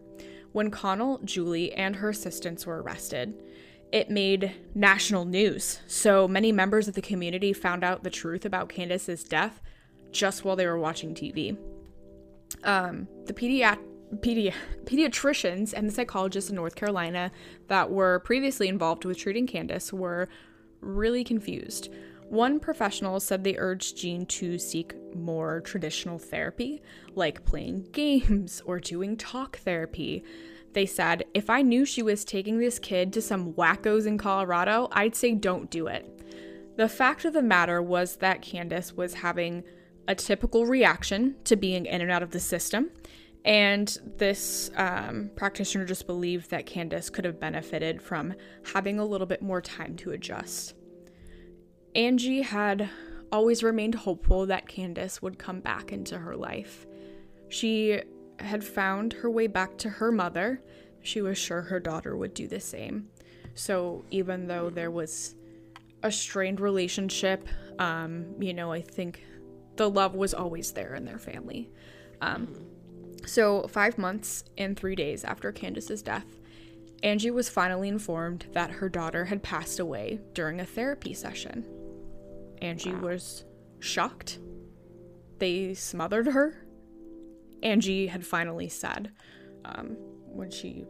Speaker 1: when Connell, Julie, and her assistants were arrested. It made national news, so many members of the community found out the truth about Candace's death just while they were watching TV um, the pediat- pedi- pediatricians and the psychologists in North Carolina that were previously involved with treating Candace were really confused. One professional said they urged Jean to seek more traditional therapy, like playing games or doing talk therapy. They said, if I knew she was taking this kid to some wackos in Colorado, I'd say don't do it. The fact of the matter was that Candace was having a typical reaction to being in and out of the system. And this um, practitioner just believed that Candace could have benefited from having a little bit more time to adjust. Angie had always remained hopeful that Candace would come back into her life. She had found her way back to her mother. She was sure her daughter would do the same. So even though there was a strained relationship, um, you know, I think the love was always there in their family. Um, so, five months and three days after Candace's death, Angie was finally informed that her daughter had passed away during a therapy session. Angie wow. was shocked. They smothered her. Angie had finally said um, when she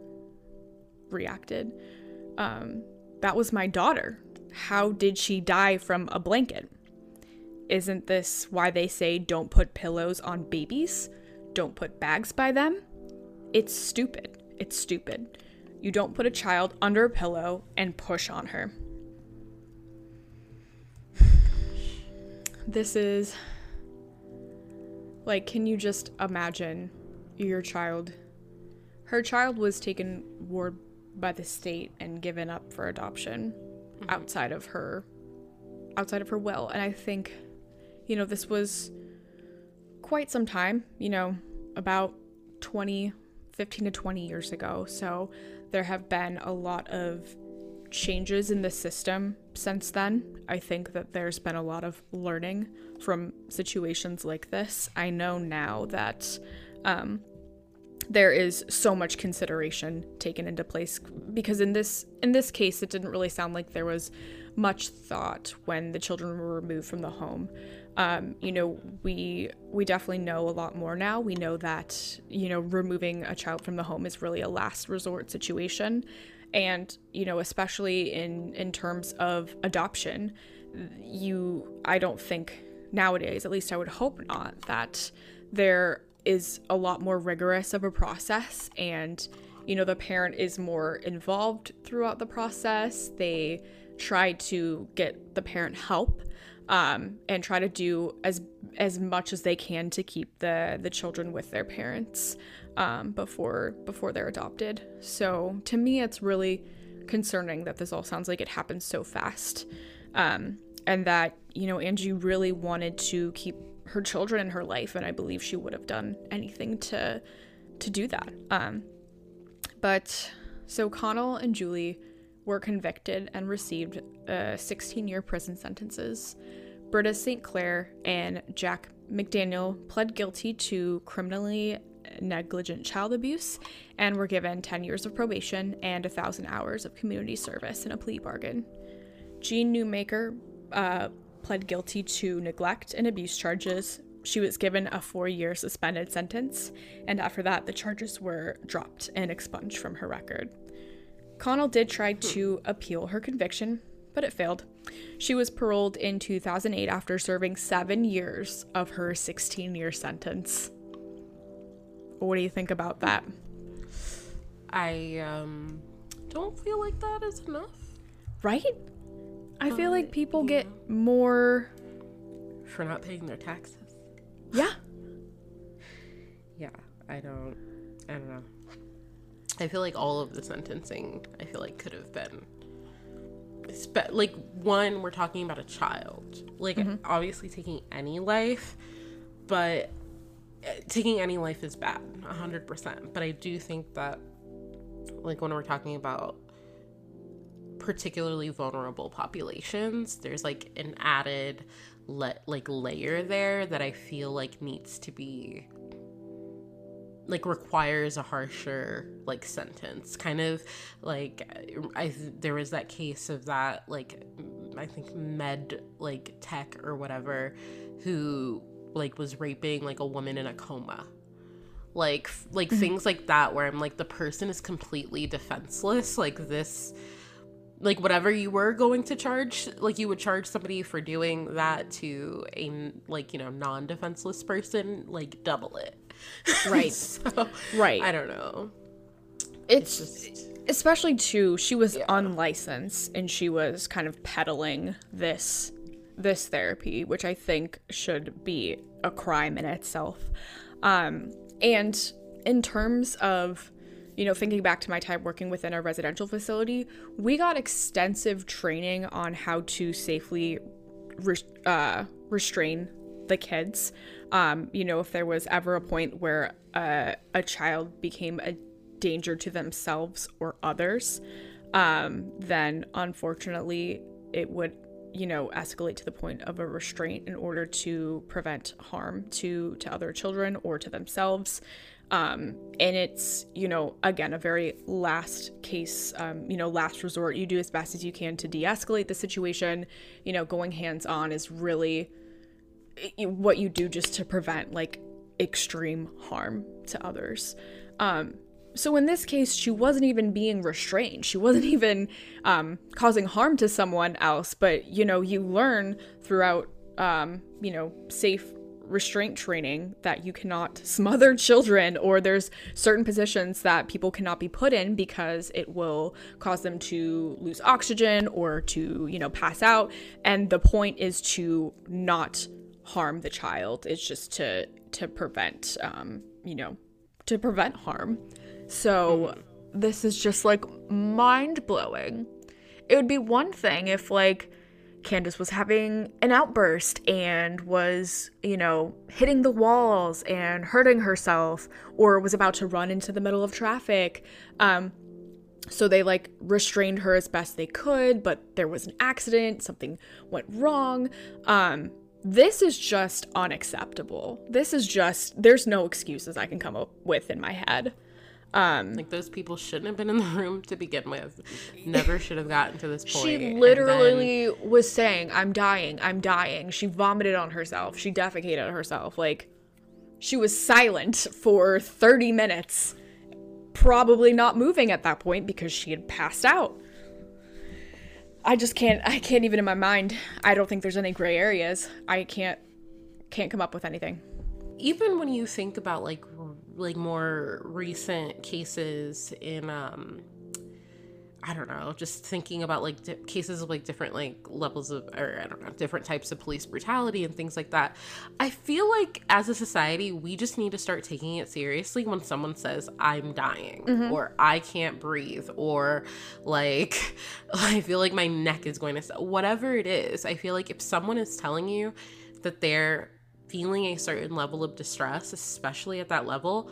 Speaker 1: reacted, um, That was my daughter. How did she die from a blanket? Isn't this why they say don't put pillows on babies? Don't put bags by them? It's stupid. It's stupid. You don't put a child under a pillow and push on her. This is Like, can you just imagine your child? Her child was taken ward by the state and given up for adoption mm-hmm. outside of her outside of her will. And I think, you know, this was quite some time, you know, about 20, 15 to 20 years ago. So there have been a lot of changes in the system since then. I think that there's been a lot of learning from situations like this. I know now that um, there is so much consideration taken into place because in this in this case it didn't really sound like there was much thought when the children were removed from the home. Um, you know, we we definitely know a lot more now. We know that you know removing a child from the home is really a last resort situation, and you know especially in in terms of adoption, you I don't think nowadays, at least I would hope not, that there is a lot more rigorous of a process and you know the parent is more involved throughout the process. They try to get the parent help um, and try to do as as much as they can to keep the the children with their parents um, before before they're adopted. So to me, it's really concerning that this all sounds like it happens so fast, um, and that you know Angie really wanted to keep her children in her life, and I believe she would have done anything to to do that. Um, but so Connell and Julie were convicted and received uh, 16 year prison sentences. Britta St. Clair and Jack McDaniel pled guilty to criminally negligent child abuse and were given 10 years of probation and 1,000 hours of community service in a plea bargain. Jean Newmaker uh, pled guilty to neglect and abuse charges. She was given a four year suspended sentence, and after that, the charges were dropped and expunged from her record. Connell did try to appeal her conviction, but it failed. She was paroled in 2008 after serving seven years of her 16 year sentence. What do you think about that?
Speaker 2: I um, don't feel like that is enough.
Speaker 1: Right? I feel like people yeah. get more.
Speaker 2: For not paying their taxes.
Speaker 1: Yeah.
Speaker 2: yeah, I don't. I don't know. I feel like all of the sentencing, I feel like could have been, spe- like one, we're talking about a child. Like mm-hmm. obviously taking any life, but eh, taking any life is bad, hundred percent. But I do think that, like when we're talking about particularly vulnerable populations, there's like an added let like layer there that I feel like needs to be like requires a harsher like sentence kind of like i there was that case of that like i think med like tech or whatever who like was raping like a woman in a coma. Like like mm-hmm. things like that where i'm like the person is completely defenseless. Like this like whatever you were going to charge like you would charge somebody for doing that to a like you know non-defenseless person like double it
Speaker 1: right
Speaker 2: so,
Speaker 1: right
Speaker 2: i don't know
Speaker 1: it's, it's just, especially too she was yeah. unlicensed and she was kind of peddling this this therapy which i think should be a crime in itself um and in terms of you know, thinking back to my time working within a residential facility, we got extensive training on how to safely re- uh, restrain the kids. Um, you know, if there was ever a point where uh, a child became a danger to themselves or others, um, then unfortunately it would you know escalate to the point of a restraint in order to prevent harm to to other children or to themselves. Um, and it's you know again a very last case um, you know last resort. You do as best as you can to de-escalate the situation. You know going hands on is really what you do just to prevent like extreme harm to others. Um, so in this case she wasn't even being restrained. She wasn't even um, causing harm to someone else but you know you learn throughout um, you know safe restraint training that you cannot smother children or there's certain positions that people cannot be put in because it will cause them to lose oxygen or to you know pass out. And the point is to not harm the child it's just to to prevent, um, you know, to prevent harm. So this is just like mind blowing. It would be one thing if like Candace was having an outburst and was, you know, hitting the walls and hurting herself or was about to run into the middle of traffic. Um, so they like restrained her as best they could, but there was an accident, something went wrong. Um, this is just unacceptable. This is just, there's no excuses I can come up with in my head. Um,
Speaker 2: like those people shouldn't have been in the room to begin with. Never should have gotten to this point.
Speaker 1: She literally then... was saying, "I'm dying. I'm dying." She vomited on herself. She defecated on herself. Like she was silent for 30 minutes, probably not moving at that point because she had passed out. I just can't I can't even in my mind. I don't think there's any gray areas. I can't can't come up with anything.
Speaker 2: Even when you think about like like more recent cases in um I don't know, just thinking about like di- cases of like different like levels of, or I don't know, different types of police brutality and things like that. I feel like as a society, we just need to start taking it seriously when someone says, I'm dying, mm-hmm. or I can't breathe, or like, I feel like my neck is going to, whatever it is. I feel like if someone is telling you that they're feeling a certain level of distress, especially at that level,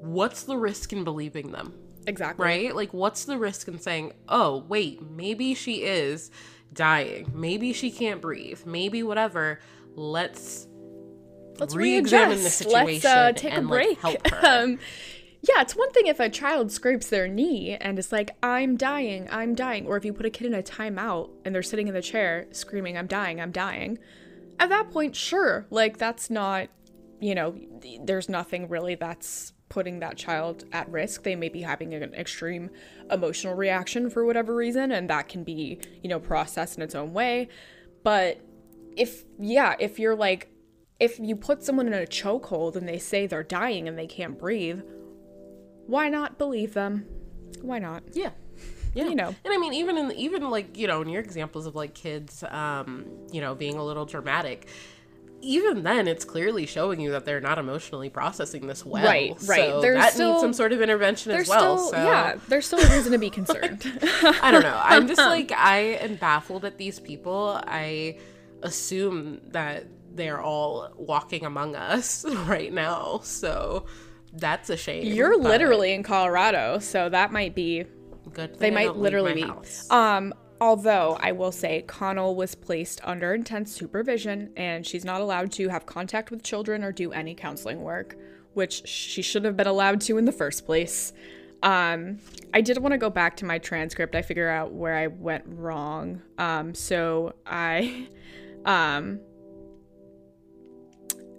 Speaker 2: what's the risk in believing them?
Speaker 1: Exactly.
Speaker 2: Right? Like, what's the risk in saying, oh, wait, maybe she is dying. Maybe she can't breathe. Maybe whatever. Let's,
Speaker 1: Let's re-examine the situation Let's, uh, take and, a break. Like, help her. um, yeah, it's one thing if a child scrapes their knee and it's like, I'm dying, I'm dying. Or if you put a kid in a timeout and they're sitting in the chair screaming, I'm dying, I'm dying. At that point, sure. Like, that's not, you know, there's nothing really that's putting that child at risk. They may be having an extreme emotional reaction for whatever reason, and that can be, you know, processed in its own way. But if, yeah, if you're like, if you put someone in a chokehold and they say they're dying and they can't breathe, why not believe them? Why not?
Speaker 2: Yeah. Yeah. You know. And I mean even in even like, you know, in your examples of like kids um, you know, being a little dramatic, even then it's clearly showing you that they're not emotionally processing this well.
Speaker 1: Right, right.
Speaker 2: So there's that still, needs some sort of intervention as well.
Speaker 1: Still, so. Yeah, there's still a reason to be concerned.
Speaker 2: I don't know. I'm just like I am baffled at these people. I assume that they're all walking among us right now. So that's a shame.
Speaker 1: You're literally in Colorado, so that might be good. They might literally be. Um Although I will say Connell was placed under intense supervision and she's not allowed to have contact with children or do any counseling work, which she should have been allowed to in the first place. Um, I did want to go back to my transcript. I figure out where I went wrong. Um, so I, um,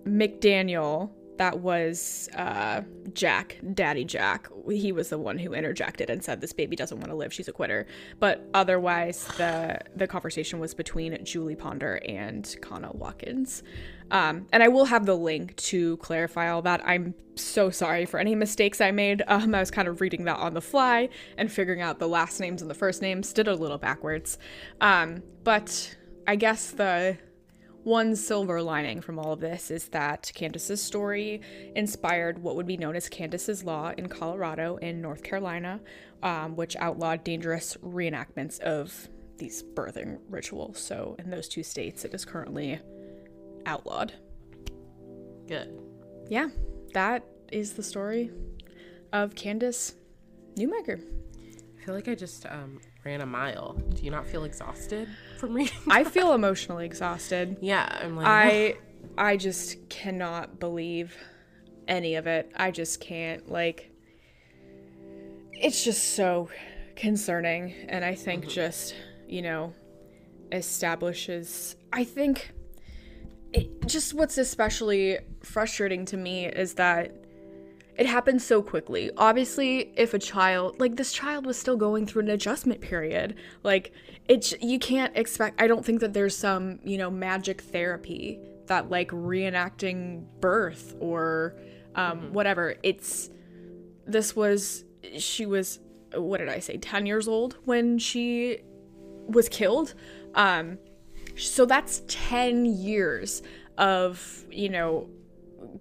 Speaker 1: McDaniel that was uh, Jack, Daddy Jack. He was the one who interjected and said, "This baby doesn't want to live. She's a quitter." But otherwise, the the conversation was between Julie Ponder and Connell Watkins. Um, and I will have the link to clarify all that. I'm so sorry for any mistakes I made. Um, I was kind of reading that on the fly and figuring out the last names and the first names. Did a little backwards. Um, but I guess the one silver lining from all of this is that Candace's story inspired what would be known as Candace's Law in Colorado and North Carolina, um, which outlawed dangerous reenactments of these birthing rituals. So, in those two states, it is currently outlawed.
Speaker 2: Good.
Speaker 1: Yeah, that is the story of Candace Newmaker.
Speaker 2: I feel like I just um, ran a mile. Do you not feel exhausted from reading?
Speaker 1: I feel emotionally exhausted.
Speaker 2: Yeah, I'm like
Speaker 1: I I just cannot believe any of it. I just can't like it's just so concerning and I think mm-hmm. just, you know, establishes I think it, just what's especially frustrating to me is that it happened so quickly. Obviously, if a child, like this child was still going through an adjustment period, like it's you can't expect I don't think that there's some, you know, magic therapy that like reenacting birth or um mm-hmm. whatever. It's this was she was what did I say? 10 years old when she was killed. Um so that's 10 years of, you know,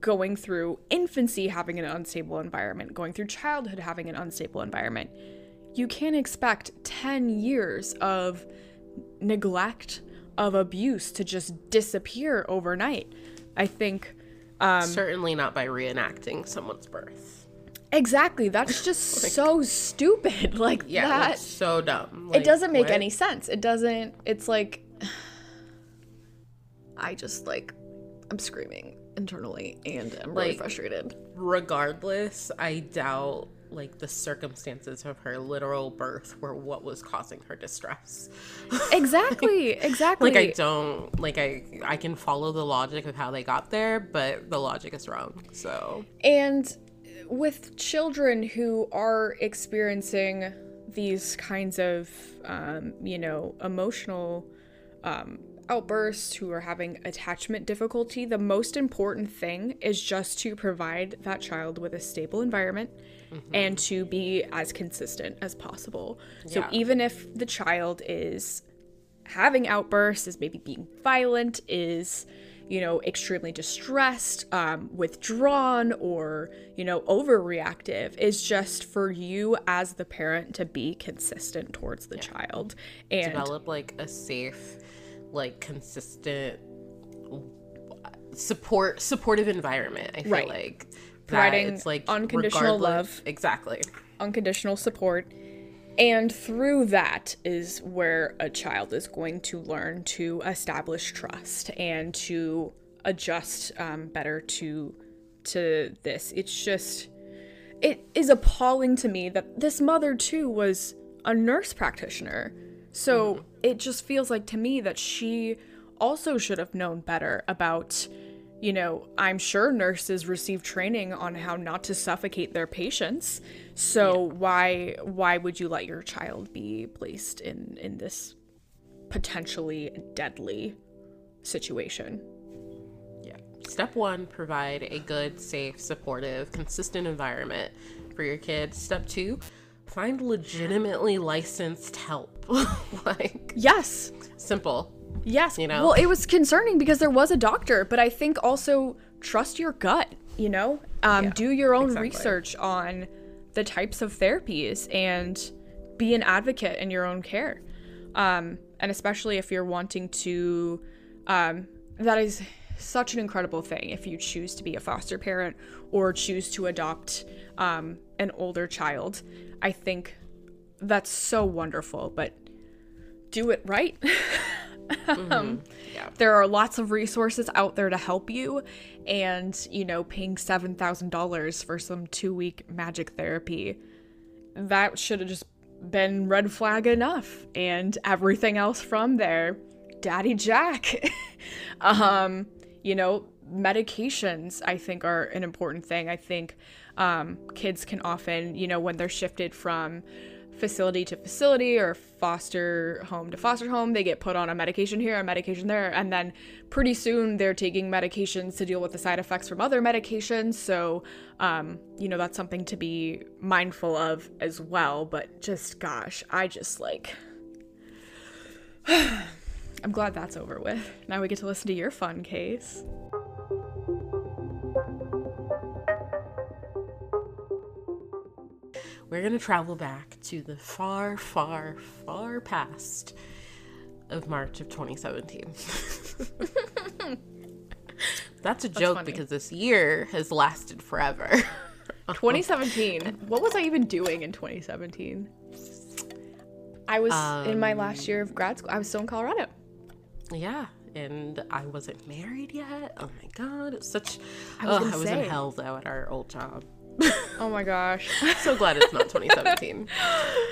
Speaker 1: going through infancy having an unstable environment, going through childhood having an unstable environment, you can't expect 10 years of neglect, of abuse to just disappear overnight. I think um,
Speaker 2: Certainly not by reenacting someone's birth.
Speaker 1: exactly that's just so stupid. Like
Speaker 2: Yeah,
Speaker 1: that
Speaker 2: that's so dumb.
Speaker 1: it doesn't make
Speaker 2: what?
Speaker 1: any sense. It doesn't it's like I just like I'm screaming internally and I'm really
Speaker 2: Like-
Speaker 1: frustrated.
Speaker 2: Regardless, I doubt like the circumstances of her literal birth were what was causing her distress.
Speaker 1: Exactly, exactly.
Speaker 2: like I don't like I I can follow the logic of how they got there, but the logic is wrong. So
Speaker 1: And with children who are experiencing these kinds of, um, you know, emotional um, outbursts, who are having attachment difficulty, the most important thing is just to provide that child with a stable environment and to be as consistent as possible. So even if the child is having outbursts, is maybe being violent, is, you know, extremely distressed, um, withdrawn, or, you know, overreactive, is just for you as the parent to be consistent towards the child. And
Speaker 2: develop like a safe, like consistent support supportive environment. I feel
Speaker 1: Right.
Speaker 2: like
Speaker 1: Providing
Speaker 2: it's like
Speaker 1: unconditional love.
Speaker 2: Exactly.
Speaker 1: unconditional support. And through that is where a child is going to learn to establish trust and to adjust um, better to to this. It's just it is appalling to me that this mother too was a nurse practitioner. So mm-hmm. it just feels like to me that she also should have known better about you know, I'm sure nurses receive training on how not to suffocate their patients. So why why would you let your child be placed in in this potentially deadly situation?
Speaker 2: Yeah. Step one, provide a good, safe, supportive, consistent environment for your kids. Step two, find legitimately licensed help. like
Speaker 1: Yes.
Speaker 2: simple.
Speaker 1: Yes.
Speaker 2: You know?
Speaker 1: Well, it was concerning because there was a doctor, but I think also trust your gut, you know? Um,
Speaker 2: Yeah,
Speaker 1: do your own
Speaker 2: exactly.
Speaker 1: research on the types of therapies and be an advocate in your own care. Um, and especially if you're wanting to, um, that is such an incredible thing if you choose to be a foster parent or choose to adopt um, an older child. I think that's so wonderful, but do it right. um,
Speaker 2: Yeah.
Speaker 1: there are lots of resources out there to help you and you know paying $7000 for some two week magic therapy that should have just been red flag enough and everything else from there daddy jack um you know medications i think are an important thing i think um, kids can often you know when they're shifted from facility to facility or foster home to foster home they get put on a medication here a medication there and then pretty soon they're taking medications to deal with the side effects from other medications. So um, you know that's something to be mindful of as well but just gosh i just like i'm glad that's over with. Now we get to listen to your fun case
Speaker 2: We're going to travel back to the far, far, far past of March of 2017. That's a joke
Speaker 1: funny.
Speaker 2: because this year has lasted forever.
Speaker 1: 2017 what was i even doing in 2017 i was in my last um, year of grad school i was still in colorado
Speaker 2: yeah, and I wasn't married yet. Oh my god, it's such. I
Speaker 1: was gonna
Speaker 2: I was in hell though at our old job.
Speaker 1: oh my gosh
Speaker 2: so glad it's not 2017.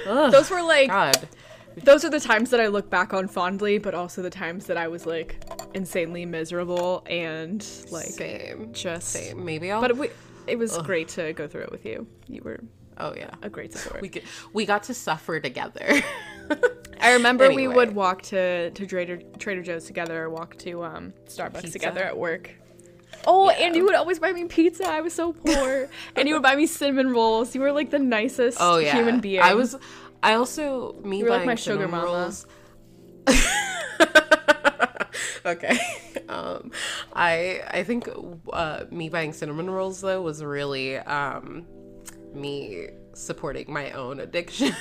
Speaker 2: Ugh,
Speaker 1: those were like
Speaker 2: God.
Speaker 1: those are the times that I look back on fondly, but also the times that I was like insanely miserable and like
Speaker 2: Same.
Speaker 1: just.
Speaker 2: Same. Maybe I'll.
Speaker 1: But it, it was great to go through it with you. You were
Speaker 2: oh yeah.
Speaker 1: a great support.
Speaker 2: We get, we got to suffer together.
Speaker 1: I remember we would walk to to Trader Trader Joe's together, or walk to um Starbucks
Speaker 2: Pizza.
Speaker 1: together at work. Oh,
Speaker 2: Yeah.
Speaker 1: and you would always buy me pizza. I was so poor, and you would buy me cinnamon rolls. You were like the nicest
Speaker 2: oh yeah.
Speaker 1: human being.
Speaker 2: I was. I also me
Speaker 1: You were like
Speaker 2: buying
Speaker 1: my sugar
Speaker 2: cinnamon
Speaker 1: mama.
Speaker 2: rolls- okay. um, I I think uh, me buying cinnamon rolls though was really um, me supporting my own addiction.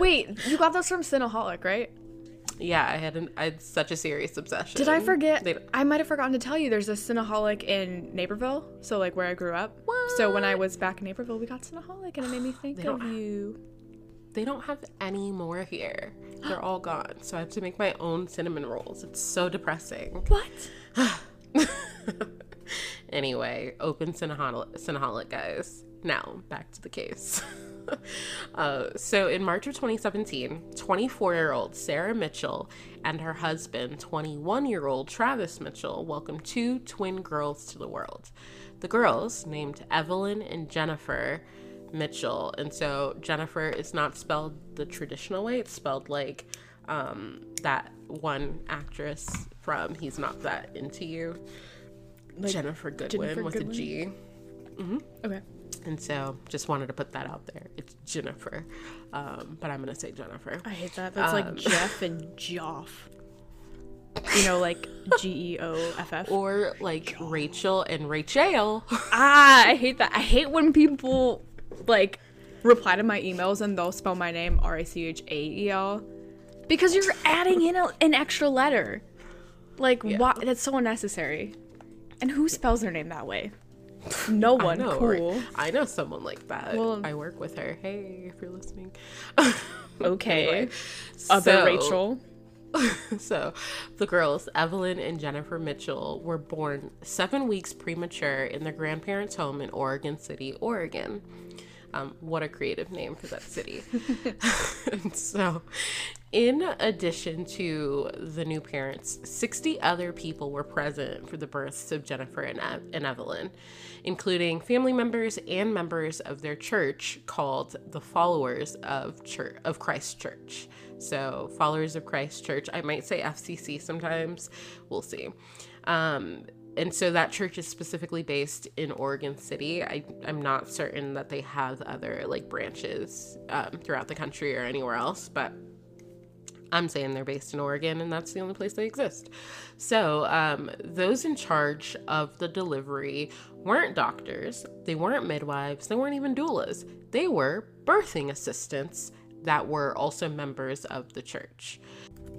Speaker 1: Wait, you got those from Cinnaholic, right?
Speaker 2: Yeah, I had an I had such a serious obsession.
Speaker 1: Did I forget?
Speaker 2: They-
Speaker 1: I might have forgotten to tell you. There's a Cinnaholic in Naperville, so like where I grew up. So when I was back in Naperville, we got Cinnaholic, and it made me think of you.
Speaker 2: They don't have any more here. They're all gone. So I have to make my own cinnamon rolls. It's so depressing.
Speaker 1: What?
Speaker 2: Anyway, open Cinnaholic, Cinnaholic guys. Now, back to the case. uh, so, in March of 2017, 24 year old Sarah Mitchell and her husband, 21 year old Travis Mitchell, welcomed two twin girls to the world. The girls, named Evelyn and Jennifer Mitchell, and so Jennifer is not spelled the traditional way, it's spelled like um, that one actress from He's Not That Into You. Ginnifer Goodwin
Speaker 1: Jennifer
Speaker 2: with
Speaker 1: Goodwin?
Speaker 2: a G.
Speaker 1: Okay.
Speaker 2: And so just wanted to put that out there. It's Jennifer. Um, but I'm going to say Jennifer.
Speaker 1: I hate that. That's
Speaker 2: Um,
Speaker 1: like Jeff and Joff. You know, like G E O F F.
Speaker 2: Or like Rachel and Rachel.
Speaker 1: Ah, I hate that. I hate when people like reply to my emails and they'll spell my name R A C H A E L because you're adding in a, an extra letter. Like, why? That's so unnecessary. And who spells their name that way? No
Speaker 2: I
Speaker 1: one.
Speaker 2: know,
Speaker 1: cool.
Speaker 2: I know someone like that.
Speaker 1: Well-
Speaker 2: I work with her. Hey, if you're listening.
Speaker 1: Okay.
Speaker 2: Anyway,
Speaker 1: Other
Speaker 2: so-
Speaker 1: Rachel.
Speaker 2: so the girls evelyn and jennifer mitchell were born seven weeks premature in their grandparents home in oregon city oregon um, what a creative name for that city. So in addition to the new parents 60 other people were present for the births of jennifer and, Ev- and evelyn including family members and members of their church called the followers of church of christ church. So, followers of Christ Church, I might say FCC sometimes, we'll see. Um, and so that church is specifically based in Oregon City. I, I'm not certain that they have other like branches um, throughout the country or anywhere else, but I'm saying they're based in Oregon and that's the only place they exist. So, um, those in charge of the delivery weren't doctors, they weren't midwives, they weren't even doulas. They were birthing assistants that were also members of the church.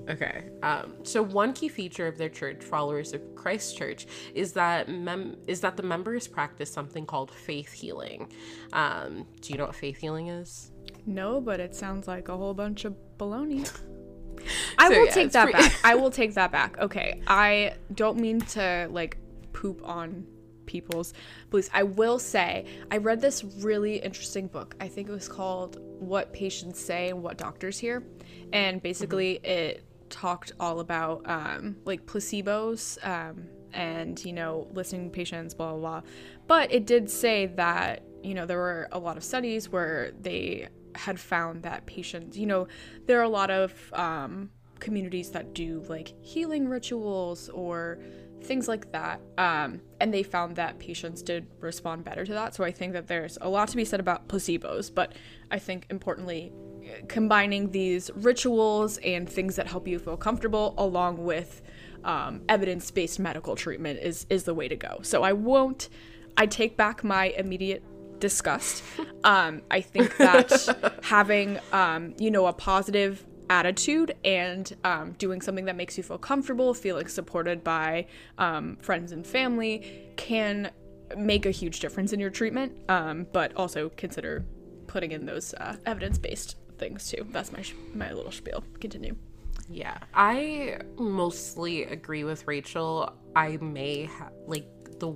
Speaker 2: Okay. Um, so one key feature of their church, followers of Christ Church, is that mem- is that the members practice something called faith healing. Um, do you know what faith healing is?
Speaker 1: No, but it sounds like a whole bunch of baloney. I
Speaker 2: So,
Speaker 1: will
Speaker 2: yeah,
Speaker 1: take that
Speaker 2: pretty-
Speaker 1: back. I will take that back. Okay. I don't mean to like poop on people's beliefs. I will say I read this really interesting book. I think it was called What Patients Say and What Doctors Hear. And basically it talked all about um like placebos um and you know listening to patients blah blah blah. But it did say that, you know, there were a lot of studies where they had found that patients, you know, there are a lot of um, communities that do like healing rituals or things like that. Um, and they found that patients did respond better to that. So I think that there's a lot to be said about placebos, but I think importantly, combining these rituals and things that help you feel comfortable along with um, evidence-based medical treatment is is the way to go. So I won't. I take back my immediate disgust. Um, I think that having um, you know a positive attitude and um, doing something that makes you feel comfortable, feeling supported by um, friends and family can make a huge difference in your treatment. Um, but also consider putting in those uh, evidence-based things too. That's my sh- my little spiel. Continue.
Speaker 2: Yeah, I mostly agree with Rachel. I may ha- like the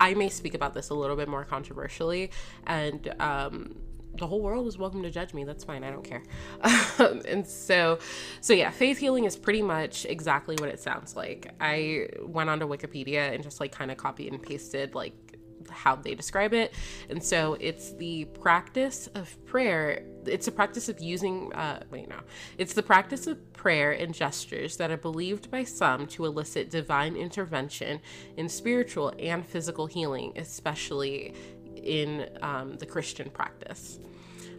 Speaker 2: I may speak about this a little bit more controversially, and um, the whole world is welcome to judge me. That's fine. I don't care. Um, and so, so yeah, faith healing is pretty much exactly what it sounds like. I went onto Wikipedia and just like kind of copied and pasted like how they describe it. And so it's the practice of prayer. It's a practice of using, uh, wait, no. It's the practice of prayer and gestures that are believed by some to elicit divine intervention in spiritual and physical healing, especially in um, the Christian practice.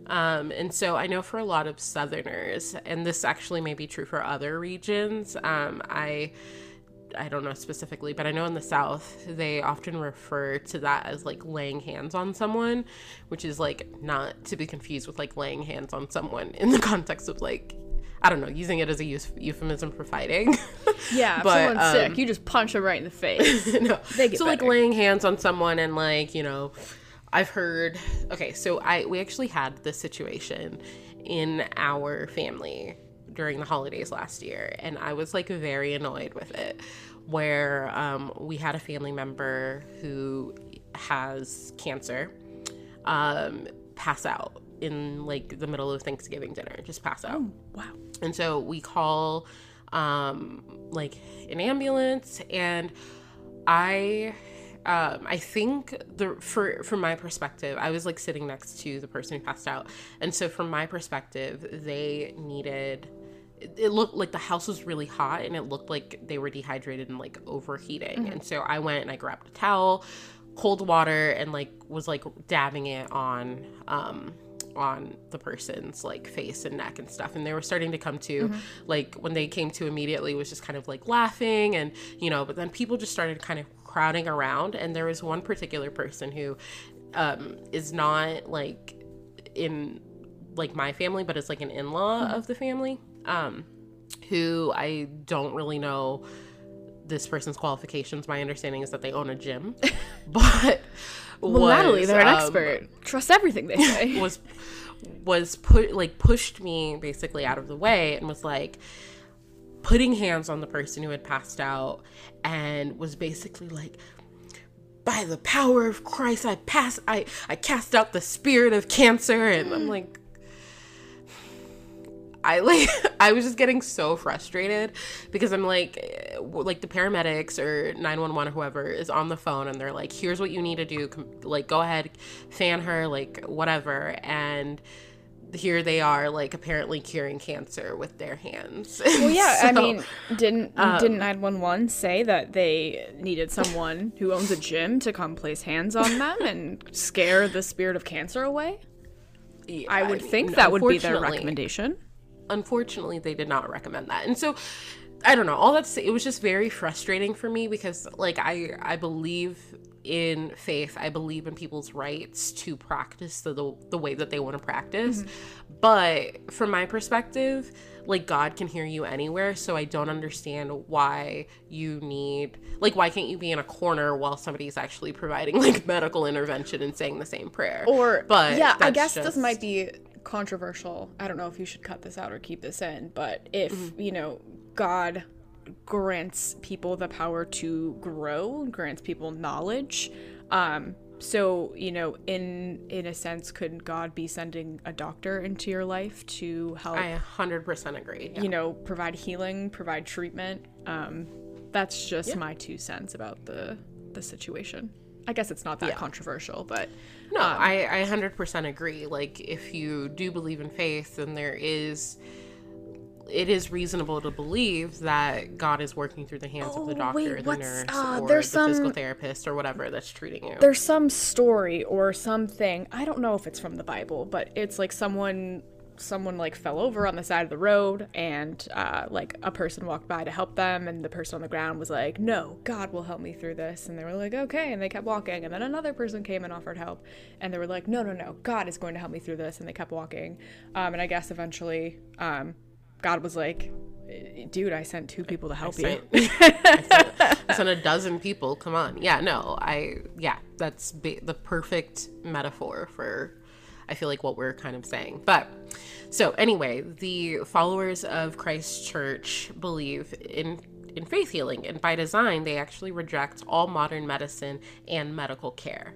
Speaker 2: Um, and so I know for a lot of Southerners, and this actually may be true for other regions, um, I I don't know specifically, but I know in the South they often refer to that as like laying hands on someone, which is like not to be confused with like laying hands on someone in the context of like I don't know, using it as a euphemism for fighting.
Speaker 1: Yeah, if someone's
Speaker 2: um,
Speaker 1: sick, you just punch them right in the face.
Speaker 2: no. So like laying hands on someone and like, you know, I've heard okay, so I we actually had this situation in our family during the holidays last year and I was like very annoyed with it where um we had a family member who has cancer um pass out in like the middle of Thanksgiving dinner, just pass out.
Speaker 1: wow.
Speaker 2: And so we call um like an ambulance and I um I think the for from my perspective, I was like sitting next to the person who passed out. And so from my perspective, they needed it looked like the house was really hot and it looked like they were dehydrated and like overheating. And so I went and I grabbed a towel, cold water and like was like dabbing it on um on the person's like face and neck and stuff. And they were starting to come to like when they came to immediately was just kind of like laughing and you know but then people just started kind of crowding around. And there was one particular person who um is not like in like my family but it's like an in-law of the family um who I don't really know this person's qualifications. My understanding is that they own a gym, but
Speaker 1: Well, Natalie, they're an
Speaker 2: um,
Speaker 1: expert. Trust everything they say.
Speaker 2: was was put like pushed me basically out of the way and was like putting hands on the person who had passed out and was basically like by the power of Christ I pass I I cast out the spirit of cancer and I'm like I like I was just getting so frustrated because I'm like like the paramedics or 911 or whoever is on the phone and they're like here's what you need to do like go ahead fan her like whatever and here they are like apparently curing cancer with their hands.
Speaker 1: Well, yeah, I mean, didn't
Speaker 2: um,
Speaker 1: didn't 911 say that they needed someone who owns a gym to come place hands on them and scare the spirit of cancer away?
Speaker 2: Yeah,
Speaker 1: I would
Speaker 2: mean,
Speaker 1: think that would be their recommendation.
Speaker 2: Unfortunately they did not recommend that. And so i don't know. All that's it was just very frustrating for me because like i i believe in faith. I believe in people's rights to practice the the, the way that they want to practice. Mm-hmm. But from my perspective like god can hear you anywhere. So i don't understand why you need like why can't you be in a corner while somebody's actually providing like medical intervention and saying the same prayer?
Speaker 1: Or,
Speaker 2: but
Speaker 1: yeah, I guess this might be controversial. I don't know if you should cut this out or keep this in, but if,
Speaker 2: Mm-hmm.
Speaker 1: you know, God grants people the power to grow, grants people knowledge, um, so you know in in a sense could god be sending a doctor into your life to help
Speaker 2: i 100% agree yeah.
Speaker 1: you know provide healing provide treatment um that's just my two cents about the the situation i guess it's not that
Speaker 2: Yeah.
Speaker 1: controversial but
Speaker 2: No, I, I 100% agree. Like, if you do believe in faith, then there is, it is reasonable to believe that God is working through the hands of the
Speaker 1: Oh,
Speaker 2: doctor,
Speaker 1: wait,
Speaker 2: the nurse,
Speaker 1: uh,
Speaker 2: or
Speaker 1: there's
Speaker 2: the physical therapist, or whatever that's treating you.
Speaker 1: there's some story or something i don't know if it's from the bible but it's like someone someone like fell over on the side of the road and uh, like a person walked by to help them and the person on the ground was like no god will help me through this. And they were like okay. And they kept walking. And then another person came and offered help. And they were like no no no. God is going to help me through this. And they kept walking. Um, and i guess eventually um, god was like dude i sent two people to help you.
Speaker 2: Sent- I sent, I sent a dozen people. Come on. Yeah, no, I, yeah, that's ba- the perfect metaphor for, I feel like what we're kind of saying. But, so anyway, the followers of Christ Church believe in in faith healing and by design they actually reject all modern medicine and medical care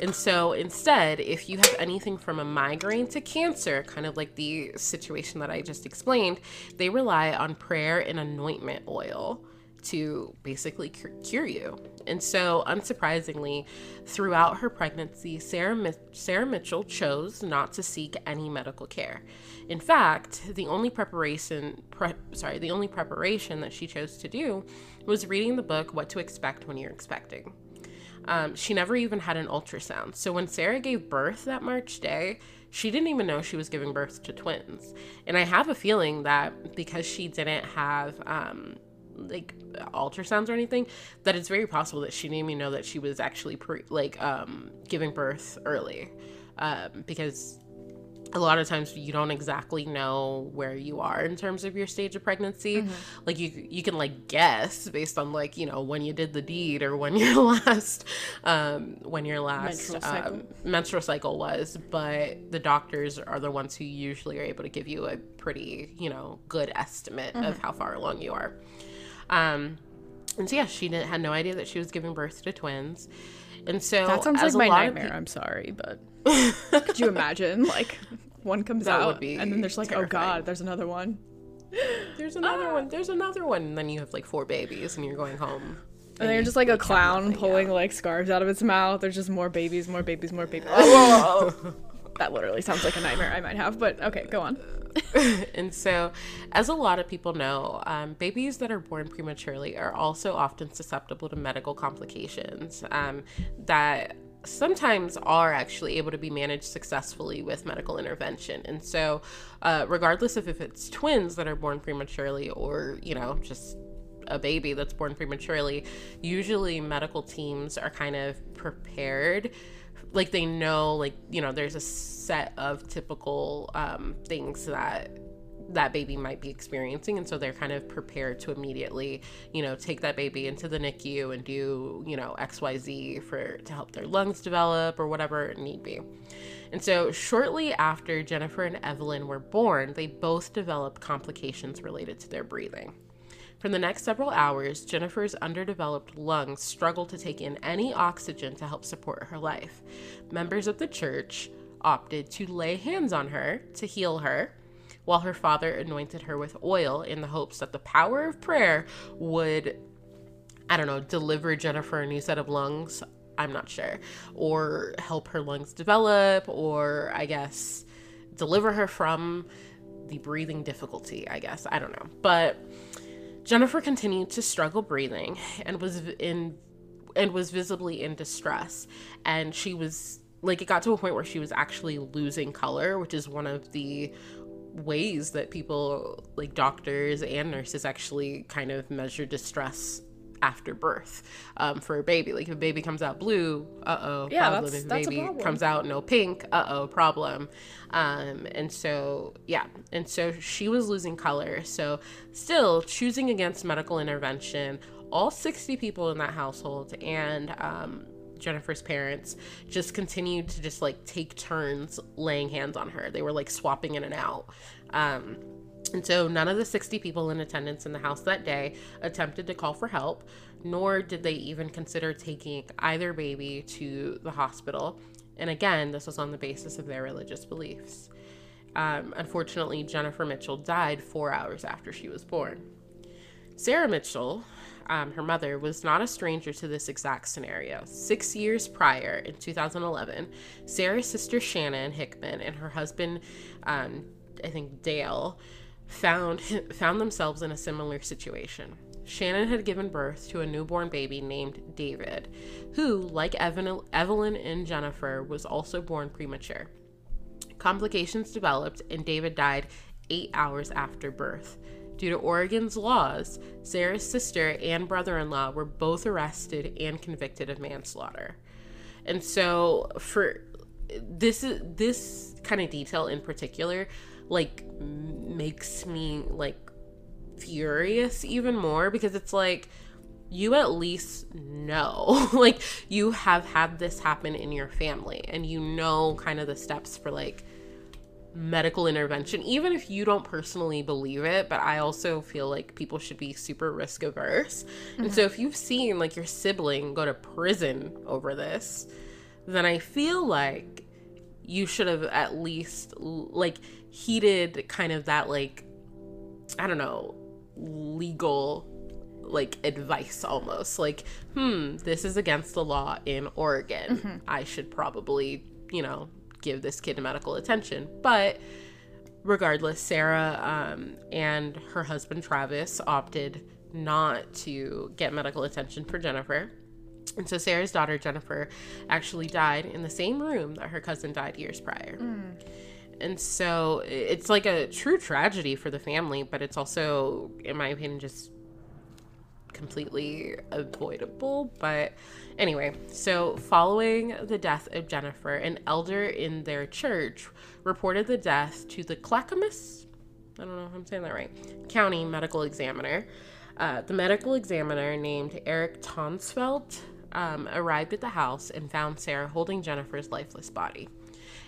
Speaker 2: and so instead, if you have anything from a migraine to cancer, kind of like the situation that I just explained, they rely on prayer and anointment oil to basically cure you. And so, unsurprisingly, throughout her pregnancy, Sarah, Mi- Sarah Mitchell chose not to seek any medical care. In fact, the only preparation, pre- sorry, the only preparation that she chose to do was reading the book What to Expect When You're Expecting. Um, she never even had an ultrasound. So when Sarah gave birth that March day, she didn't even know she was giving birth to twins. And I have a feeling that because she didn't have um, like ultrasounds or anything that it's very possible that she didn't even know that she was actually pre like um giving birth early. Um because a lot of times you don't exactly know where you are in terms of your stage of pregnancy. Mm-hmm. like you you can like guess based on like you know when you did the deed or when your last um when your last menstrual cycle, um, menstrual cycle was. But the doctors are the ones who usually are able to give you a pretty you know good estimate mm-hmm. of how far along you are um and so yeah she didn't, had no idea that she was giving birth to twins and so
Speaker 1: that sounds like my nightmare. Pe- I'm sorry, but could you imagine like one comes that out and then there's like, terrifying. oh god, there's another one.
Speaker 2: There's another ah. one. There's another one. And then you have like four babies, and you're going home. And,
Speaker 1: and then you're just like a clown pulling out. like scarves out of its mouth. There's just more babies, more babies, more babies. Oh, that literally sounds like a nightmare I might have. But okay, go on.
Speaker 2: and so, as a lot of people know, um, babies that are born prematurely are also often susceptible to medical complications um, that sometimes are actually able to be managed successfully with medical intervention. And so, uh, regardless of if it's twins that are born prematurely or, you know, just a baby that's born prematurely, usually medical teams are kind of prepared like they know like you know there's a set of typical um, things that that baby might be experiencing and so they're kind of prepared to immediately you know take that baby into the NICU and do you know XYZ for to help their lungs develop or whatever it need be. And so shortly after Jennifer and Evelyn were born, they both developed complications related to their breathing. For the next several hours, Jennifer's underdeveloped lungs struggled to take in any oxygen to help support her life. Members of the church opted to lay hands on her to heal her, while her father anointed her with oil in the hopes that the power of prayer would, I don't know, deliver Jennifer a new set of lungs. I'm not sure. Or help her lungs develop, or I guess deliver her from the breathing difficulty, I guess. I don't know. But Jennifer continued to struggle breathing and was in and was visibly in distress. And she was like it got to a point where she was actually losing color, which is one of the ways that people like doctors and nurses actually kind of measure distress after birth um, for a baby. Like if a baby comes out blue, uh oh, yeah, problem. That's, if a baby comes out no pink, uh oh, problem. Um, and so yeah, and so she was losing color. So still choosing against medical intervention. All 60 people in that household and um, Jennifer's parents just continued to just like take turns laying hands on her. They were like swapping in and out. Um, and so none of the 60 people in attendance in the house that day attempted to call for help, nor did they even consider taking either baby to the hospital. And again, this was on the basis of their religious beliefs. Um, unfortunately, Jennifer Mitchell died four hours after she was born. Sarah Mitchell, um, her mother, was not a stranger to this exact scenario. Six years prior, in 2011, Sarah's sister Shannon Hickman and her husband, um, I think Dale, found found themselves in a similar situation. Shannon had given birth to a newborn baby named David, who, like Evelyn and Jennifer, was also born premature. Complications developed, and David died eight hours after birth. Due to Oregon's laws, Sarah's sister and brother in law were both arrested and convicted of manslaughter. And so, for this, this kind of detail in particular like makes me like furious even more because it's like you at least know like you have had this happen in your family and you know kind of the steps for like medical intervention even if you don't personally believe it but i also feel like people should be super risk averse mm-hmm. and so if you've seen like your sibling go to prison over this then i feel like you should have at least like heated kind of that like I don't know, legal like advice almost. Like, hmm, this is against the law in Oregon. Mm-hmm. I should probably, you know, give this kid medical attention. But regardless, Sarah um, and her husband Travis opted not to get medical attention for Jennifer. And so Sarah's daughter Jennifer actually died in the same room that her cousin died years prior. Mm. And so it's like a true tragedy for the family, but it's also, in my opinion, just completely avoidable. But anyway, so following the death of Jennifer, an elder in their church reported the death to the Clackamas, I don't know if I'm saying that right, county medical examiner. Uh, the medical examiner named Eric Tonsfeld um, arrived at the house and found Sarah holding Jennifer's lifeless body.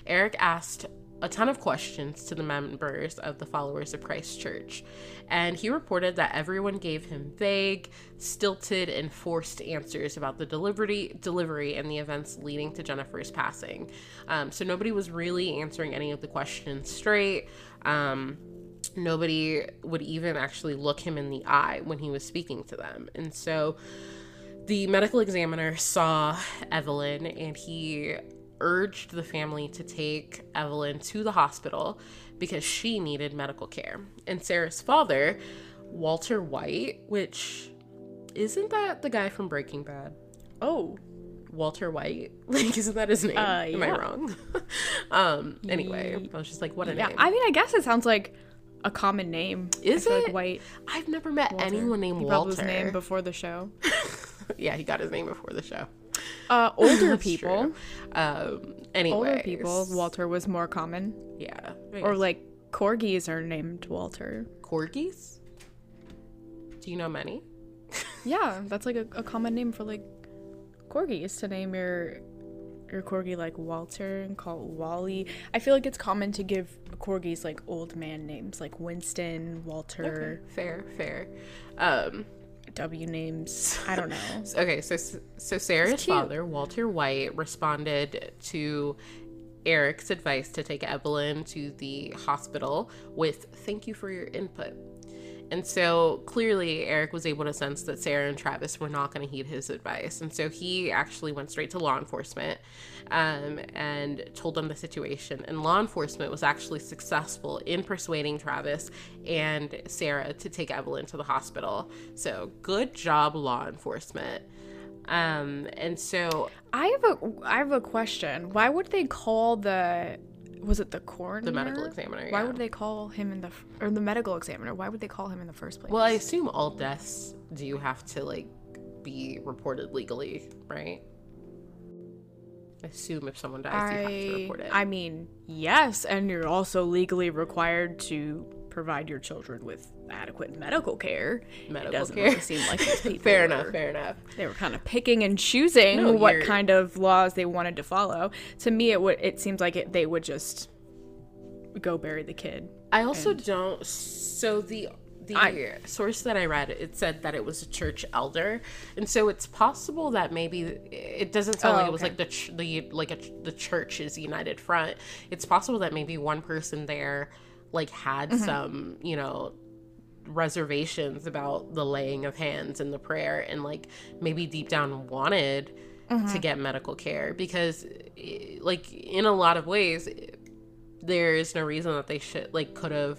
Speaker 2: Eric asked a ton of questions to the members of the Followers of Christ Church, and he reported that everyone gave him vague, stilted, and forced answers about the delivery, delivery and the events leading to Jennifer's passing. Um, so nobody was really answering any of the questions straight. Um, nobody would even actually look him in the eye when he was speaking to them, and so. The medical examiner saw Evelyn and he urged the family to take Evelyn to the hospital because she needed medical care. And Sarah's father, Walter White, which isn't that the guy from Breaking Bad?
Speaker 1: Oh,
Speaker 2: Walter White? Like, isn't that his name?
Speaker 1: Uh,
Speaker 2: Am I wrong? um, anyway, I was just like, what a
Speaker 1: yeah.
Speaker 2: name.
Speaker 1: I mean, I guess it sounds like a common name.
Speaker 2: Is it?
Speaker 1: Like White.
Speaker 2: I've never met anyone named
Speaker 1: He
Speaker 2: Walter.
Speaker 1: was named before the show.
Speaker 2: yeah, he got his name before the show.
Speaker 1: Uh, older people.
Speaker 2: Um, anyway,
Speaker 1: Older people. Walter was more common.
Speaker 2: Yeah.
Speaker 1: Or like corgis are named Walter.
Speaker 2: corgis. Do you know many?
Speaker 1: Yeah, that's like a, a common name for like corgis to name your your corgi like Walter and call it Wally. I feel like it's common to give corgis like old man names like Winston, Walter,
Speaker 2: Fair, fair. Um,
Speaker 1: W names. I don't know.
Speaker 2: okay, so so Sarah's father, Walter White, responded to Eric's advice to take Evelyn to the hospital with "Thank you for your input." And so clearly, Eric was able to sense that Sarah and Travis were not going to heed his advice. And so he actually went straight to law enforcement um, and told them the situation. And law enforcement was actually successful in persuading Travis and Sarah to take Evelyn to the hospital. So good job, law enforcement. Um, and so
Speaker 1: I have a I have a question. Why would they call the was it the coroner?
Speaker 2: the medical examiner.
Speaker 1: Why
Speaker 2: yeah.
Speaker 1: would they call him in the f- or the medical examiner? Why would they call him in the first place?
Speaker 2: Well, I assume all deaths do you have to like be reported legally, right? I assume if someone dies, you have to report it.
Speaker 1: I mean, yes, and you're also legally required to provide your children with adequate medical care.
Speaker 2: Medical
Speaker 1: it doesn't
Speaker 2: care.
Speaker 1: really seem like these people
Speaker 2: fair
Speaker 1: were-
Speaker 2: enough. Fair enough.
Speaker 1: They were kind of picking and choosing
Speaker 2: No,
Speaker 1: what
Speaker 2: you're-
Speaker 1: kind of laws they wanted to follow. To me, it would it seems like it, they would just go bury the kid.
Speaker 2: I also don't. So the the
Speaker 1: I-
Speaker 2: source that I read, it said that it was a church elder, and so it's possible that maybe it doesn't sound
Speaker 1: Oh,
Speaker 2: like it was
Speaker 1: okay.
Speaker 2: like the ch- the like a, the church's united front. It's possible that maybe one person there like had
Speaker 1: Mm-hmm.
Speaker 2: some you know reservations about the laying of hands and the prayer, and like maybe deep down wanted
Speaker 1: Mm-hmm.
Speaker 2: to get medical care because eh, like in a lot of ways there is no reason that they should like could have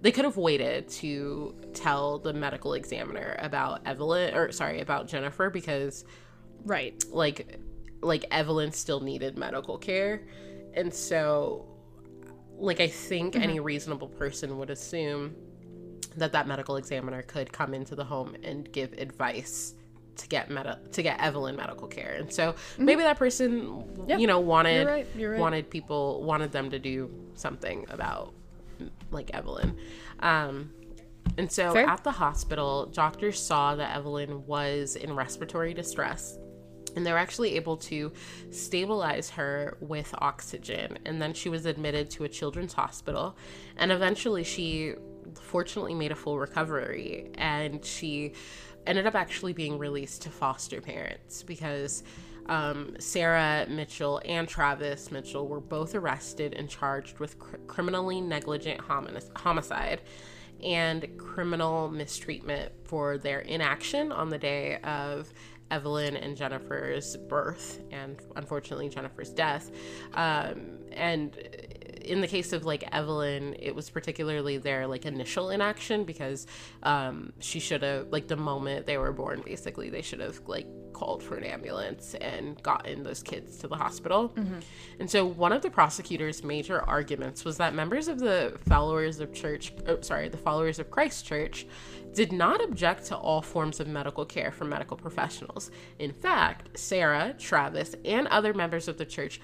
Speaker 2: they could have waited to tell the medical examiner about Evelyn or sorry about Jennifer because
Speaker 1: Right.
Speaker 2: like like Evelyn still needed medical care and so like I think any reasonable person would assume that that medical examiner could come into the home and give advice to get meta to get Evelyn medical care. And so maybe that person
Speaker 1: Yeah,
Speaker 2: you know wanted
Speaker 1: you're right, you're right.
Speaker 2: wanted people wanted them to do something about like Evelyn. Um and so
Speaker 1: Fair.
Speaker 2: at the hospital, doctors saw that Evelyn was in respiratory distress and they were actually able to stabilize her with oxygen and then she was admitted to a children's hospital and eventually she fortunately made a full recovery and she ended up actually being released to foster parents because um, Sarah Mitchell and Travis Mitchell were both arrested and charged with cr- criminally negligent homi- homicide and criminal mistreatment for their inaction on the day of Evelyn and Jennifer's birth and unfortunately Jennifer's death. Um, and in the case of like Evelyn, it was particularly their like initial inaction because um, she should have like the moment they were born, basically they should have like called for an ambulance and gotten those kids to the hospital. Mm-hmm. And so one of the prosecutor's major arguments was that members of the followers of church, oh, sorry, the followers of Christ Church did not object to all forms of medical care for medical professionals. In fact, Sarah, Travis, and other members of the church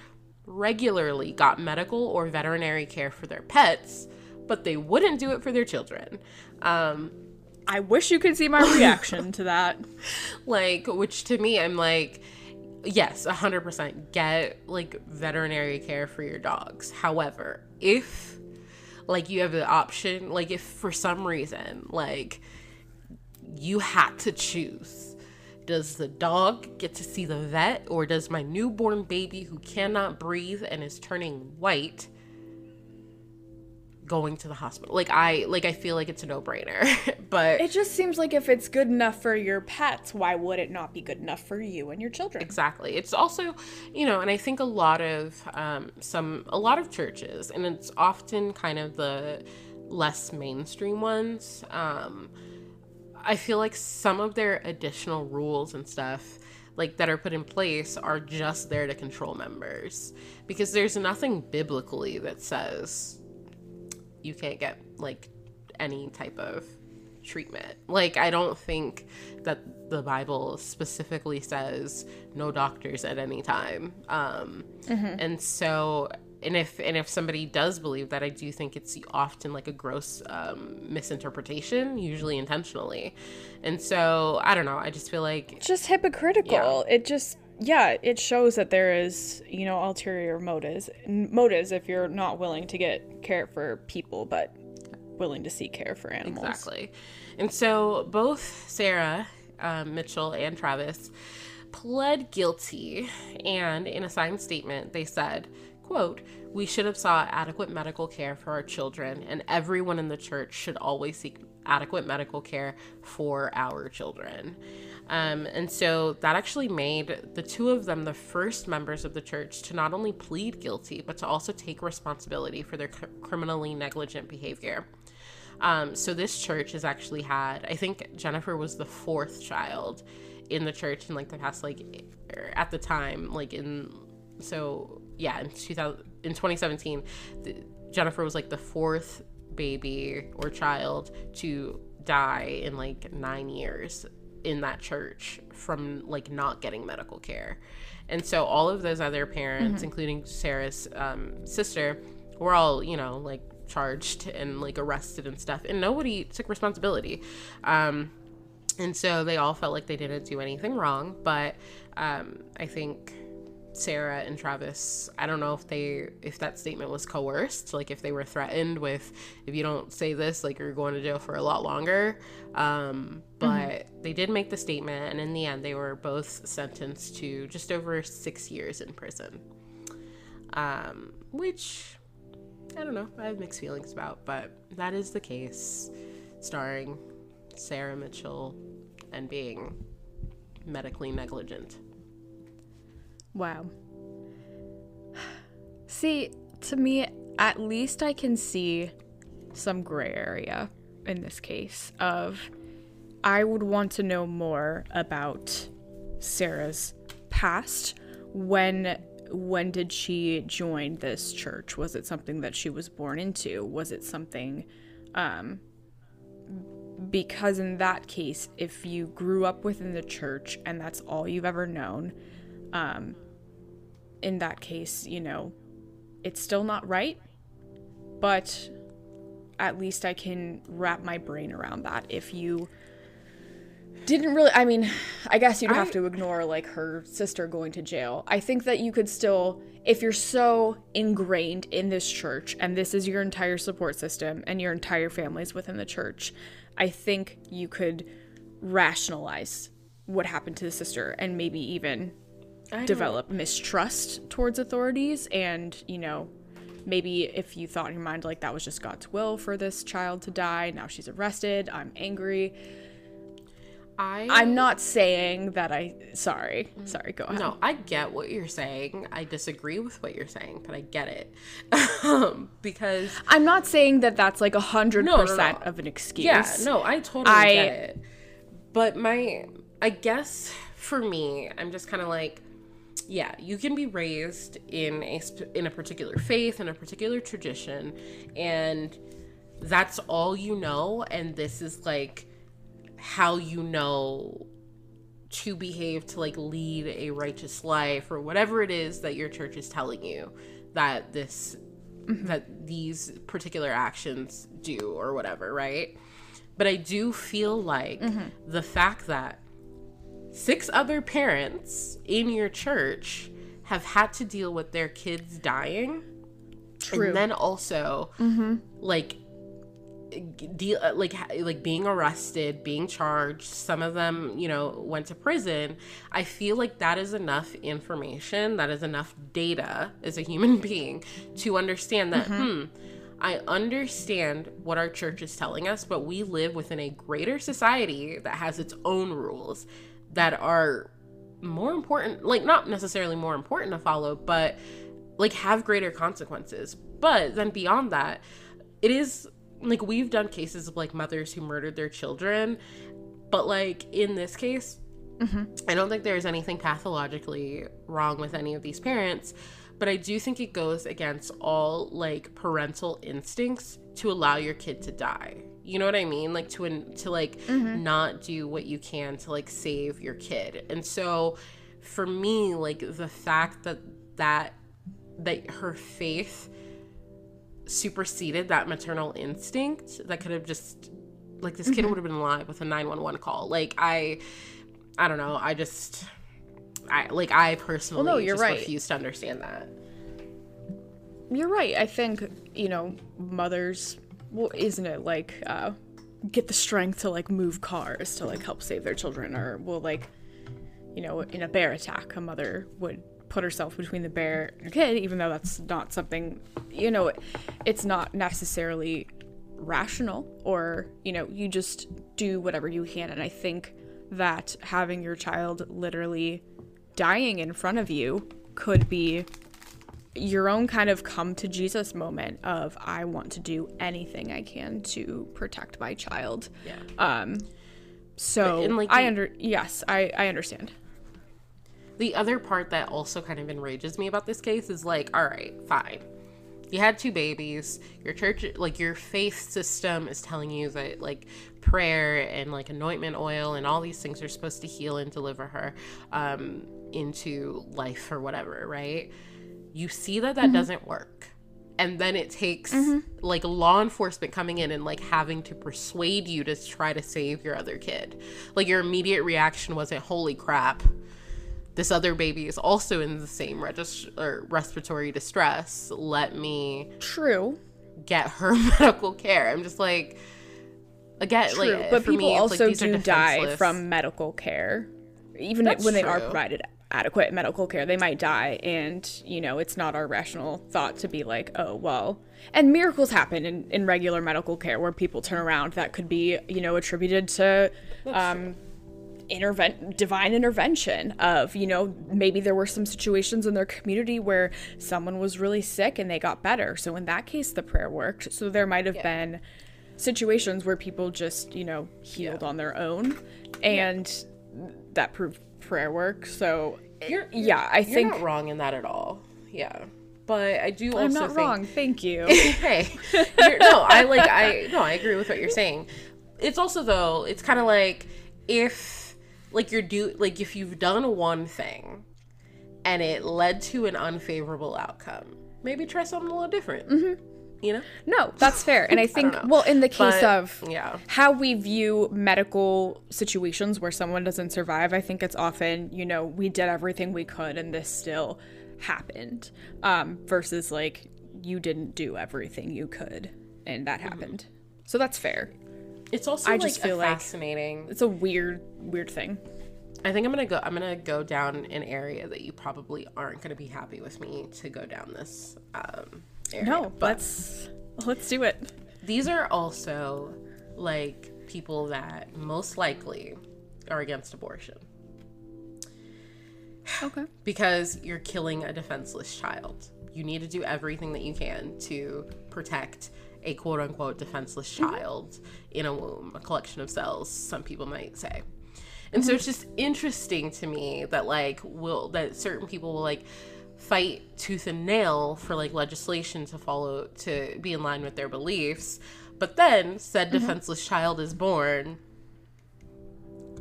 Speaker 2: regularly got medical or veterinary care for their pets, but they wouldn't do it for their children. Um,
Speaker 1: I wish you could see my reaction to that.
Speaker 2: Like, which to me, I'm like, yes, 100% get like veterinary care for your dogs. However, if like you have the option, like if for some reason, like you had to choose does the dog get to see the vet or does my newborn baby who cannot breathe and is turning white going to the hospital? Like i like i feel like it's a no-brainer but
Speaker 1: it just seems like if it's good enough for your pets why would it not be good enough for you and your children?
Speaker 2: Exactly. It's also you know and i think a lot of um some a lot of churches and it's often kind of the less mainstream ones um I feel like some of their additional rules and stuff like that are put in place are just there to control members because there's nothing biblically that says you can't get like any type of treatment. Like I don't think that the Bible specifically says no doctors at any time. Um mm-hmm. and so and if and if somebody does believe that i do think it's often like a gross um, misinterpretation usually intentionally. And so i don't know i just feel like
Speaker 1: it's just hypocritical. Yeah. it just yeah it shows that there is you know ulterior motives motives if you're not willing to get care for people but willing to seek care for animals.
Speaker 2: Exactly. And so both sarah um, mitchell and travis pled guilty and in a signed statement they said quote, we should have sought adequate medical care for our children, and everyone in the church should always seek adequate medical care for our children. Um, and so that actually made the two of them the first members of the church to not only plead guilty, but to also take responsibility for their cr- criminally negligent behavior. Um, so this church has actually had, I think Jennifer was the fourth child in the church in like the past, like, er, at the time, like in, so yeah, in 2000 in 2017, the, Jennifer was like the fourth baby or child to die in like 9 years in that church from like not getting medical care. And so all of those other parents, mm-hmm. including Sarah's um, sister, were all, you know, like charged and like arrested and stuff. And nobody took responsibility. Um, and so they all felt like they didn't do anything wrong. But um, I think Sarah and Travis, I don't know if they if that statement was coerced, like if they were threatened with if you don't say this, like you're going to jail for a lot longer. Um, but mm-hmm. they did make the statement, and in the end, they were both sentenced to just over six years in prison. Um, which I don't know, I have mixed feelings about, but that is the case, starring Sarah Mitchell and being medically negligent.
Speaker 1: Wow. See, to me, at least I can see some gray area in this case of I would want to know more about Sarah's past. When when did she join this church? Was it something that she was born into? Was it something um because in that case, if you grew up within the church and that's all you've ever known, um, in that case, you know, it's still not right, but at least I can wrap my brain around that. If you didn't really, I mean, I guess you'd have I, to ignore like her sister going to jail. I think that you could still, if you're so ingrained in this church and this is your entire support system and your entire family's within the church, I think you could rationalize what happened to the sister and maybe even develop mistrust towards authorities and you know maybe if you thought in your mind like that was just god's will for this child to die now she's arrested i'm angry
Speaker 2: I
Speaker 1: I'm not saying that I. Sorry, sorry. Go ahead.
Speaker 2: No, I get what you're saying. I disagree with what you're saying, but I get it. um, because
Speaker 1: I'm not saying that that's like a hundred
Speaker 2: No, no,
Speaker 1: percent
Speaker 2: no.
Speaker 1: of an excuse.
Speaker 2: yeah, no, I totally
Speaker 1: I-
Speaker 2: get it. But my I guess for me, I'm just kind of like yeah, you can be raised in a in a particular faith in a particular tradition and that's all you know and this is like how you know to behave to like lead a righteous life or whatever it is that your church is telling you that this mm-hmm. that these particular actions do or whatever right? But i do feel like mm-hmm. the fact that six other parents in your church have had to deal with their kids dying.
Speaker 1: True.
Speaker 2: and then also like deal like like being arrested being charged some of them you know went to prison. I feel like that is enough information that is enough data as a human being to understand that hmm i understand what our church is telling us but we live within a greater society that has its own rules that are more important like not necessarily more important to follow but like have greater consequences. But then beyond that it is like we've done cases of like mothers who murdered their children but like in this case mm-hmm. i don't think there's anything pathologically wrong with any of these parents but i do think it goes against all like parental instincts to allow your kid to die. You know what i mean? Like to to like not do what you can to like save your kid. And so for me like the fact that that that her faith superseded that maternal instinct that could have just like this kid
Speaker 1: Mm-hmm.
Speaker 2: would have been alive with a 911 call. Like i i don't know. I just i like i personally
Speaker 1: Well, no, you're
Speaker 2: just
Speaker 1: right.
Speaker 2: refuse to understand that
Speaker 1: You're right. I think, you know, mothers, well, isn't it like, uh, get the strength to like move cars to like help save their children, or will like, you know, in a bear attack, a mother would put herself between the bear and her kid, even though that's not something, you know, it's not necessarily rational, or, you know, you just do whatever you can. And I think that having your child literally dying in front of you could be your own kind of come to Jesus moment of I want to do anything I can to protect my child.
Speaker 2: yeah
Speaker 1: Um so
Speaker 2: like,
Speaker 1: I
Speaker 2: the-
Speaker 1: under yes, I I understand.
Speaker 2: the other part that also kind of enrages me about this case is like all right fine you had two babies your church like your faith system is telling you that like prayer and like anointment oil and all these things are supposed to heal and deliver her um into life or whatever right you see that that doesn't work and then it takes like law enforcement coming in and like having to persuade you to try to save your other kid like your immediate reaction wasn't holy crap this other baby is also in the same regist- or respiratory distress. Let me
Speaker 1: True.
Speaker 2: get her medical care. I'm just like, again,
Speaker 1: True.
Speaker 2: like,
Speaker 1: but people
Speaker 2: me,
Speaker 1: also
Speaker 2: like,
Speaker 1: do die from medical care. Even
Speaker 2: That's
Speaker 1: when they are provided adequate medical care, they might die and, you know, it's not our rational thought to be like, oh, well, and miracles happen in, in regular medical care where people turn around that could be, you know, attributed to um intervent divine intervention of you know maybe there were some situations in their community where someone was really sick and they got better. So in that case the prayer worked. So there might have been situations where people just you know healed on their own and that proved prayer work so
Speaker 2: You're,
Speaker 1: yeah i
Speaker 2: you're
Speaker 1: think
Speaker 2: not wrong in that at all. Yeah, but I do also
Speaker 1: i'm not
Speaker 2: think,
Speaker 1: wrong thank you
Speaker 2: hey, you're, no, I like I no, I agree with what you're saying. It's also though, it's kind of like if like you're do like if you've done one thing and it led to an unfavorable outcome, maybe try something a little different. Mm-hmm. You know?
Speaker 1: no that's fair and i think
Speaker 2: know.
Speaker 1: well in the case
Speaker 2: But,
Speaker 1: of
Speaker 2: yeah.
Speaker 1: how we view medical situations where someone doesn't survive i think it's often you know we did everything we could and this still happened um versus like you didn't do everything you could and that happened so that's fair
Speaker 2: It's also
Speaker 1: I
Speaker 2: like
Speaker 1: just feel like-
Speaker 2: fascinating.
Speaker 1: it's a weird weird thing
Speaker 2: I think I'm gonna go. I'm gonna go down an area that you probably aren't gonna be happy with me to go down this um, area.
Speaker 1: no
Speaker 2: but
Speaker 1: let's let's do it
Speaker 2: these are also like people that most likely are against abortion
Speaker 1: Okay.
Speaker 2: because you're killing a defenseless child. You need to do everything that you can to protect a quote unquote defenseless mm-hmm. child in a womb, a collection of cells, some people might say. And so mm-hmm. it's just interesting to me that like will that certain people will like fight tooth and nail for like legislation to follow to be in line with their beliefs, but then said defenseless child is born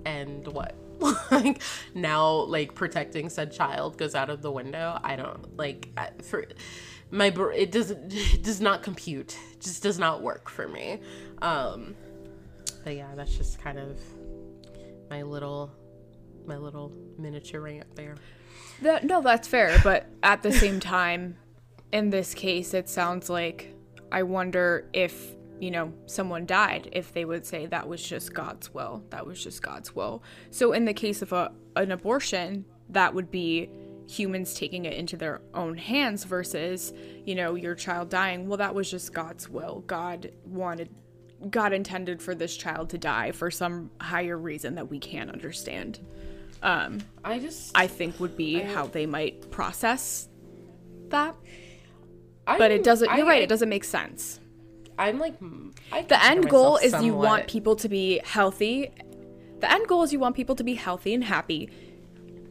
Speaker 2: and what? like now like protecting said child goes out of the window. I don't like I, for my br- it doesn't it does not compute. It just does not work for me. Um but yeah, that's just kind of my little my little miniature rant there.
Speaker 1: That, no, that's fair. But at the same time, in this case, it sounds like I wonder if, you know, someone died, if they would say that was just God's will. That was just God's will. So in the case of a, an abortion, that would be humans taking it into their own hands versus, you know, your child dying. Well, that was just God's will. God wanted. God intended for this child to die for some higher reason that we can't understand. Um,
Speaker 2: I just
Speaker 1: I think would be how they might process that.
Speaker 2: I,
Speaker 1: But it doesn't. You're
Speaker 2: I-
Speaker 1: right. It doesn't make sense.
Speaker 2: I'm like I
Speaker 1: The end goal is you want people to be healthy. The end goal is you want people to be healthy and happy.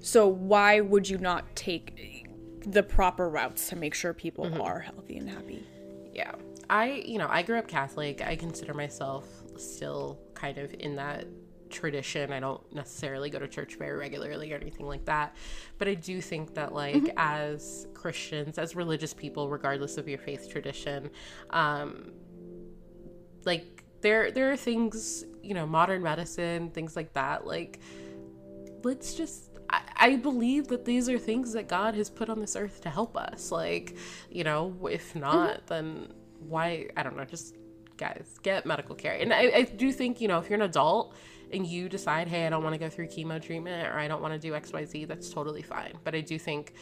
Speaker 1: So why would you not take the proper routes to make sure people
Speaker 2: Mm-hmm.
Speaker 1: are healthy and happy?
Speaker 2: yeah i you know i grew up catholic i consider myself still kind of in that tradition i don't necessarily go to church very regularly or anything like that but i do think that like as christians as religious people regardless of your faith tradition um like there there are things you know modern medicine things like that like let's just I, believe that these are things that God has put on this earth to help us. Like, you know, if not, then why? I don't know. Just guys, get medical care. And I, I do think, you know, if you're an adult and you decide, hey, I don't want to go through chemo treatment or I don't want to do X, Y, Z, that's totally fine. But I do think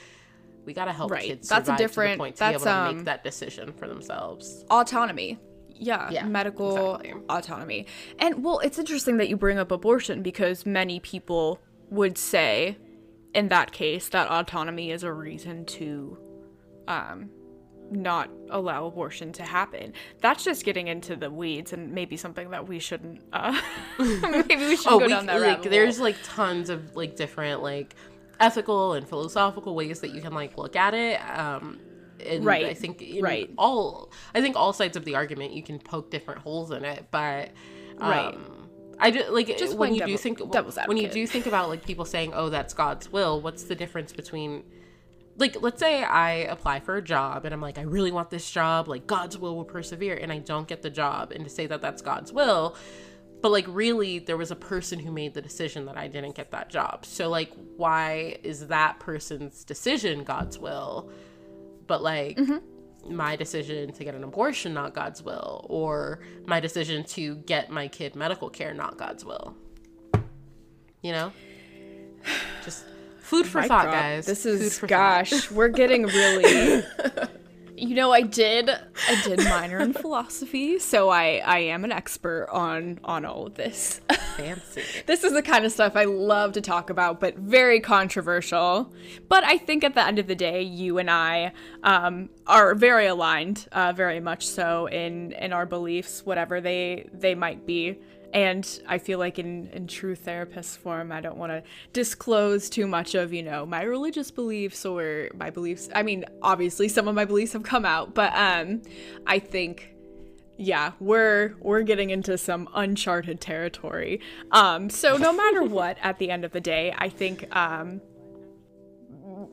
Speaker 2: we got to help
Speaker 1: Right.
Speaker 2: kids
Speaker 1: That's a
Speaker 2: survive to
Speaker 1: different-
Speaker 2: point to
Speaker 1: that's,
Speaker 2: be able to
Speaker 1: um,
Speaker 2: make that decision for themselves.
Speaker 1: autonomy. Yeah,
Speaker 2: Yeah,
Speaker 1: medical
Speaker 2: exactly.
Speaker 1: autonomy. And well, it's interesting that you bring up abortion because many people would say in that case that autonomy is a reason to um not allow abortion to happen. That's just getting into the weeds and maybe something that we shouldn't uh maybe we should
Speaker 2: oh,
Speaker 1: go
Speaker 2: we,
Speaker 1: down that
Speaker 2: like there's like tons of like different like ethical and philosophical ways that you can like look at it. Um, and
Speaker 1: Right,
Speaker 2: I think in
Speaker 1: right.
Speaker 2: all I think all sides of the argument you can poke different holes in it, but um,
Speaker 1: Right.
Speaker 2: I do like
Speaker 1: Just
Speaker 2: when you do
Speaker 1: devil-
Speaker 2: think
Speaker 1: devil's
Speaker 2: when you do think about like people saying, "Oh, that's God's will." What's the difference between like let's say I apply for a job and I'm like I really want this job like God's will will persevere and I don't get the job and to say that that's God's will but like really there was a person who made the decision that I didn't get that job. So like why is that person's decision God's will but like mm-hmm. my decision to get an abortion not God's will or my decision to get my kid medical care not God's will? You know? Just food for
Speaker 1: Mic
Speaker 2: thought
Speaker 1: drop.
Speaker 2: guys
Speaker 1: This
Speaker 2: Food
Speaker 1: is
Speaker 2: for thought.
Speaker 1: gosh, we're getting really. you know, I did I did minor in philosophy, so I I am an expert on on all of this.
Speaker 2: fancy
Speaker 1: this is the kind of stuff I love to talk about, but very controversial. But I think at the end of the day, you and I um, are very aligned, uh, very much so in in our beliefs, whatever they they might be. And I feel like in, in true therapist form, I don't want to disclose too much of, you know, my religious beliefs or my beliefs. I mean, obviously some of my beliefs have come out, but um I think yeah, we're we're getting into some uncharted territory. Um, so no matter what, at the end of the day, I think um,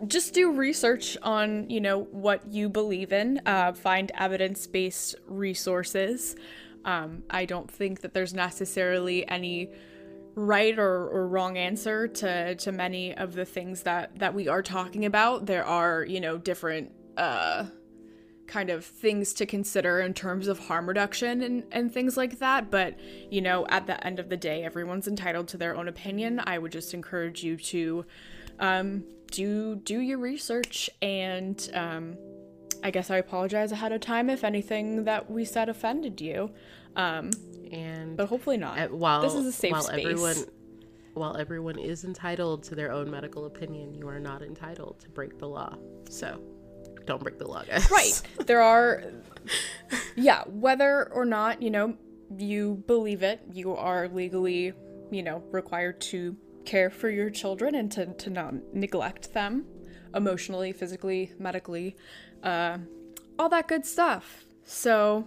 Speaker 1: just do research on you know what you believe in. Uh, find evidence based resources. Um, I don't think that there's necessarily any right or, or wrong answer to to many of the things that that we are talking about. There are you know different. Uh, kind of things to consider in terms of harm reduction and, and things like that. But, you know, at the end of the day, everyone's entitled to their own opinion. I would just encourage you to um, do do your research and um, I guess I apologize ahead of time if anything that we said offended you. Um,
Speaker 2: and
Speaker 1: but hopefully not.
Speaker 2: Uh, while
Speaker 1: this is a safe
Speaker 2: while
Speaker 1: space.
Speaker 2: everyone while everyone is entitled to their own medical opinion, you are not entitled to break the law. So don't break the law, guys.
Speaker 1: Right. There are, yeah, whether or not, you know, you believe it, you are legally, you know, required to care for your children and to, to not neglect them emotionally, physically, medically, uh, all that good stuff. So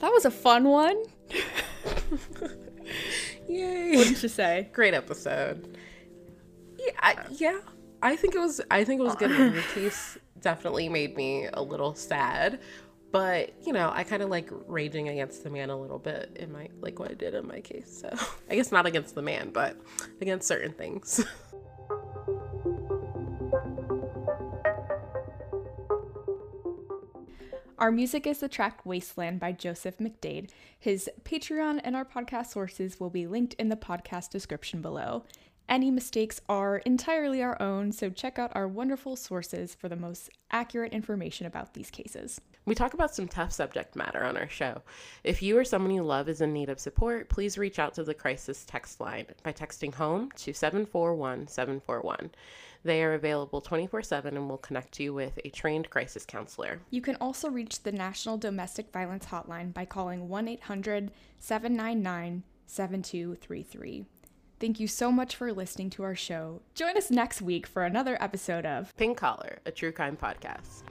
Speaker 1: that was a fun one.
Speaker 2: Yay.
Speaker 1: What did you say?
Speaker 2: Great episode. Yeah, I, yeah. I think it was. I think it was good. Case definitely made me a little sad, but you know, I kind of like raging against the man a little bit in my like what I did in my case. So I guess not against the man, but against certain things.
Speaker 1: Our music is the track Wasteland by Joseph McDade. His Patreon and our podcast sources will be linked in the podcast description below. Any mistakes are entirely our own, so check out our wonderful sources for the most accurate information about these cases.
Speaker 2: We talk about some tough subject matter on our show. If you or someone you love is in need of support, please reach out to the crisis text line by texting HOME to 741 741. They are available 24 7 and will connect you with a trained crisis counselor.
Speaker 1: You can also reach the National Domestic Violence Hotline by calling 1 800 799 7233. Thank you so much for listening to our show. Join us next week for another episode of
Speaker 2: Pink Collar, a true crime podcast.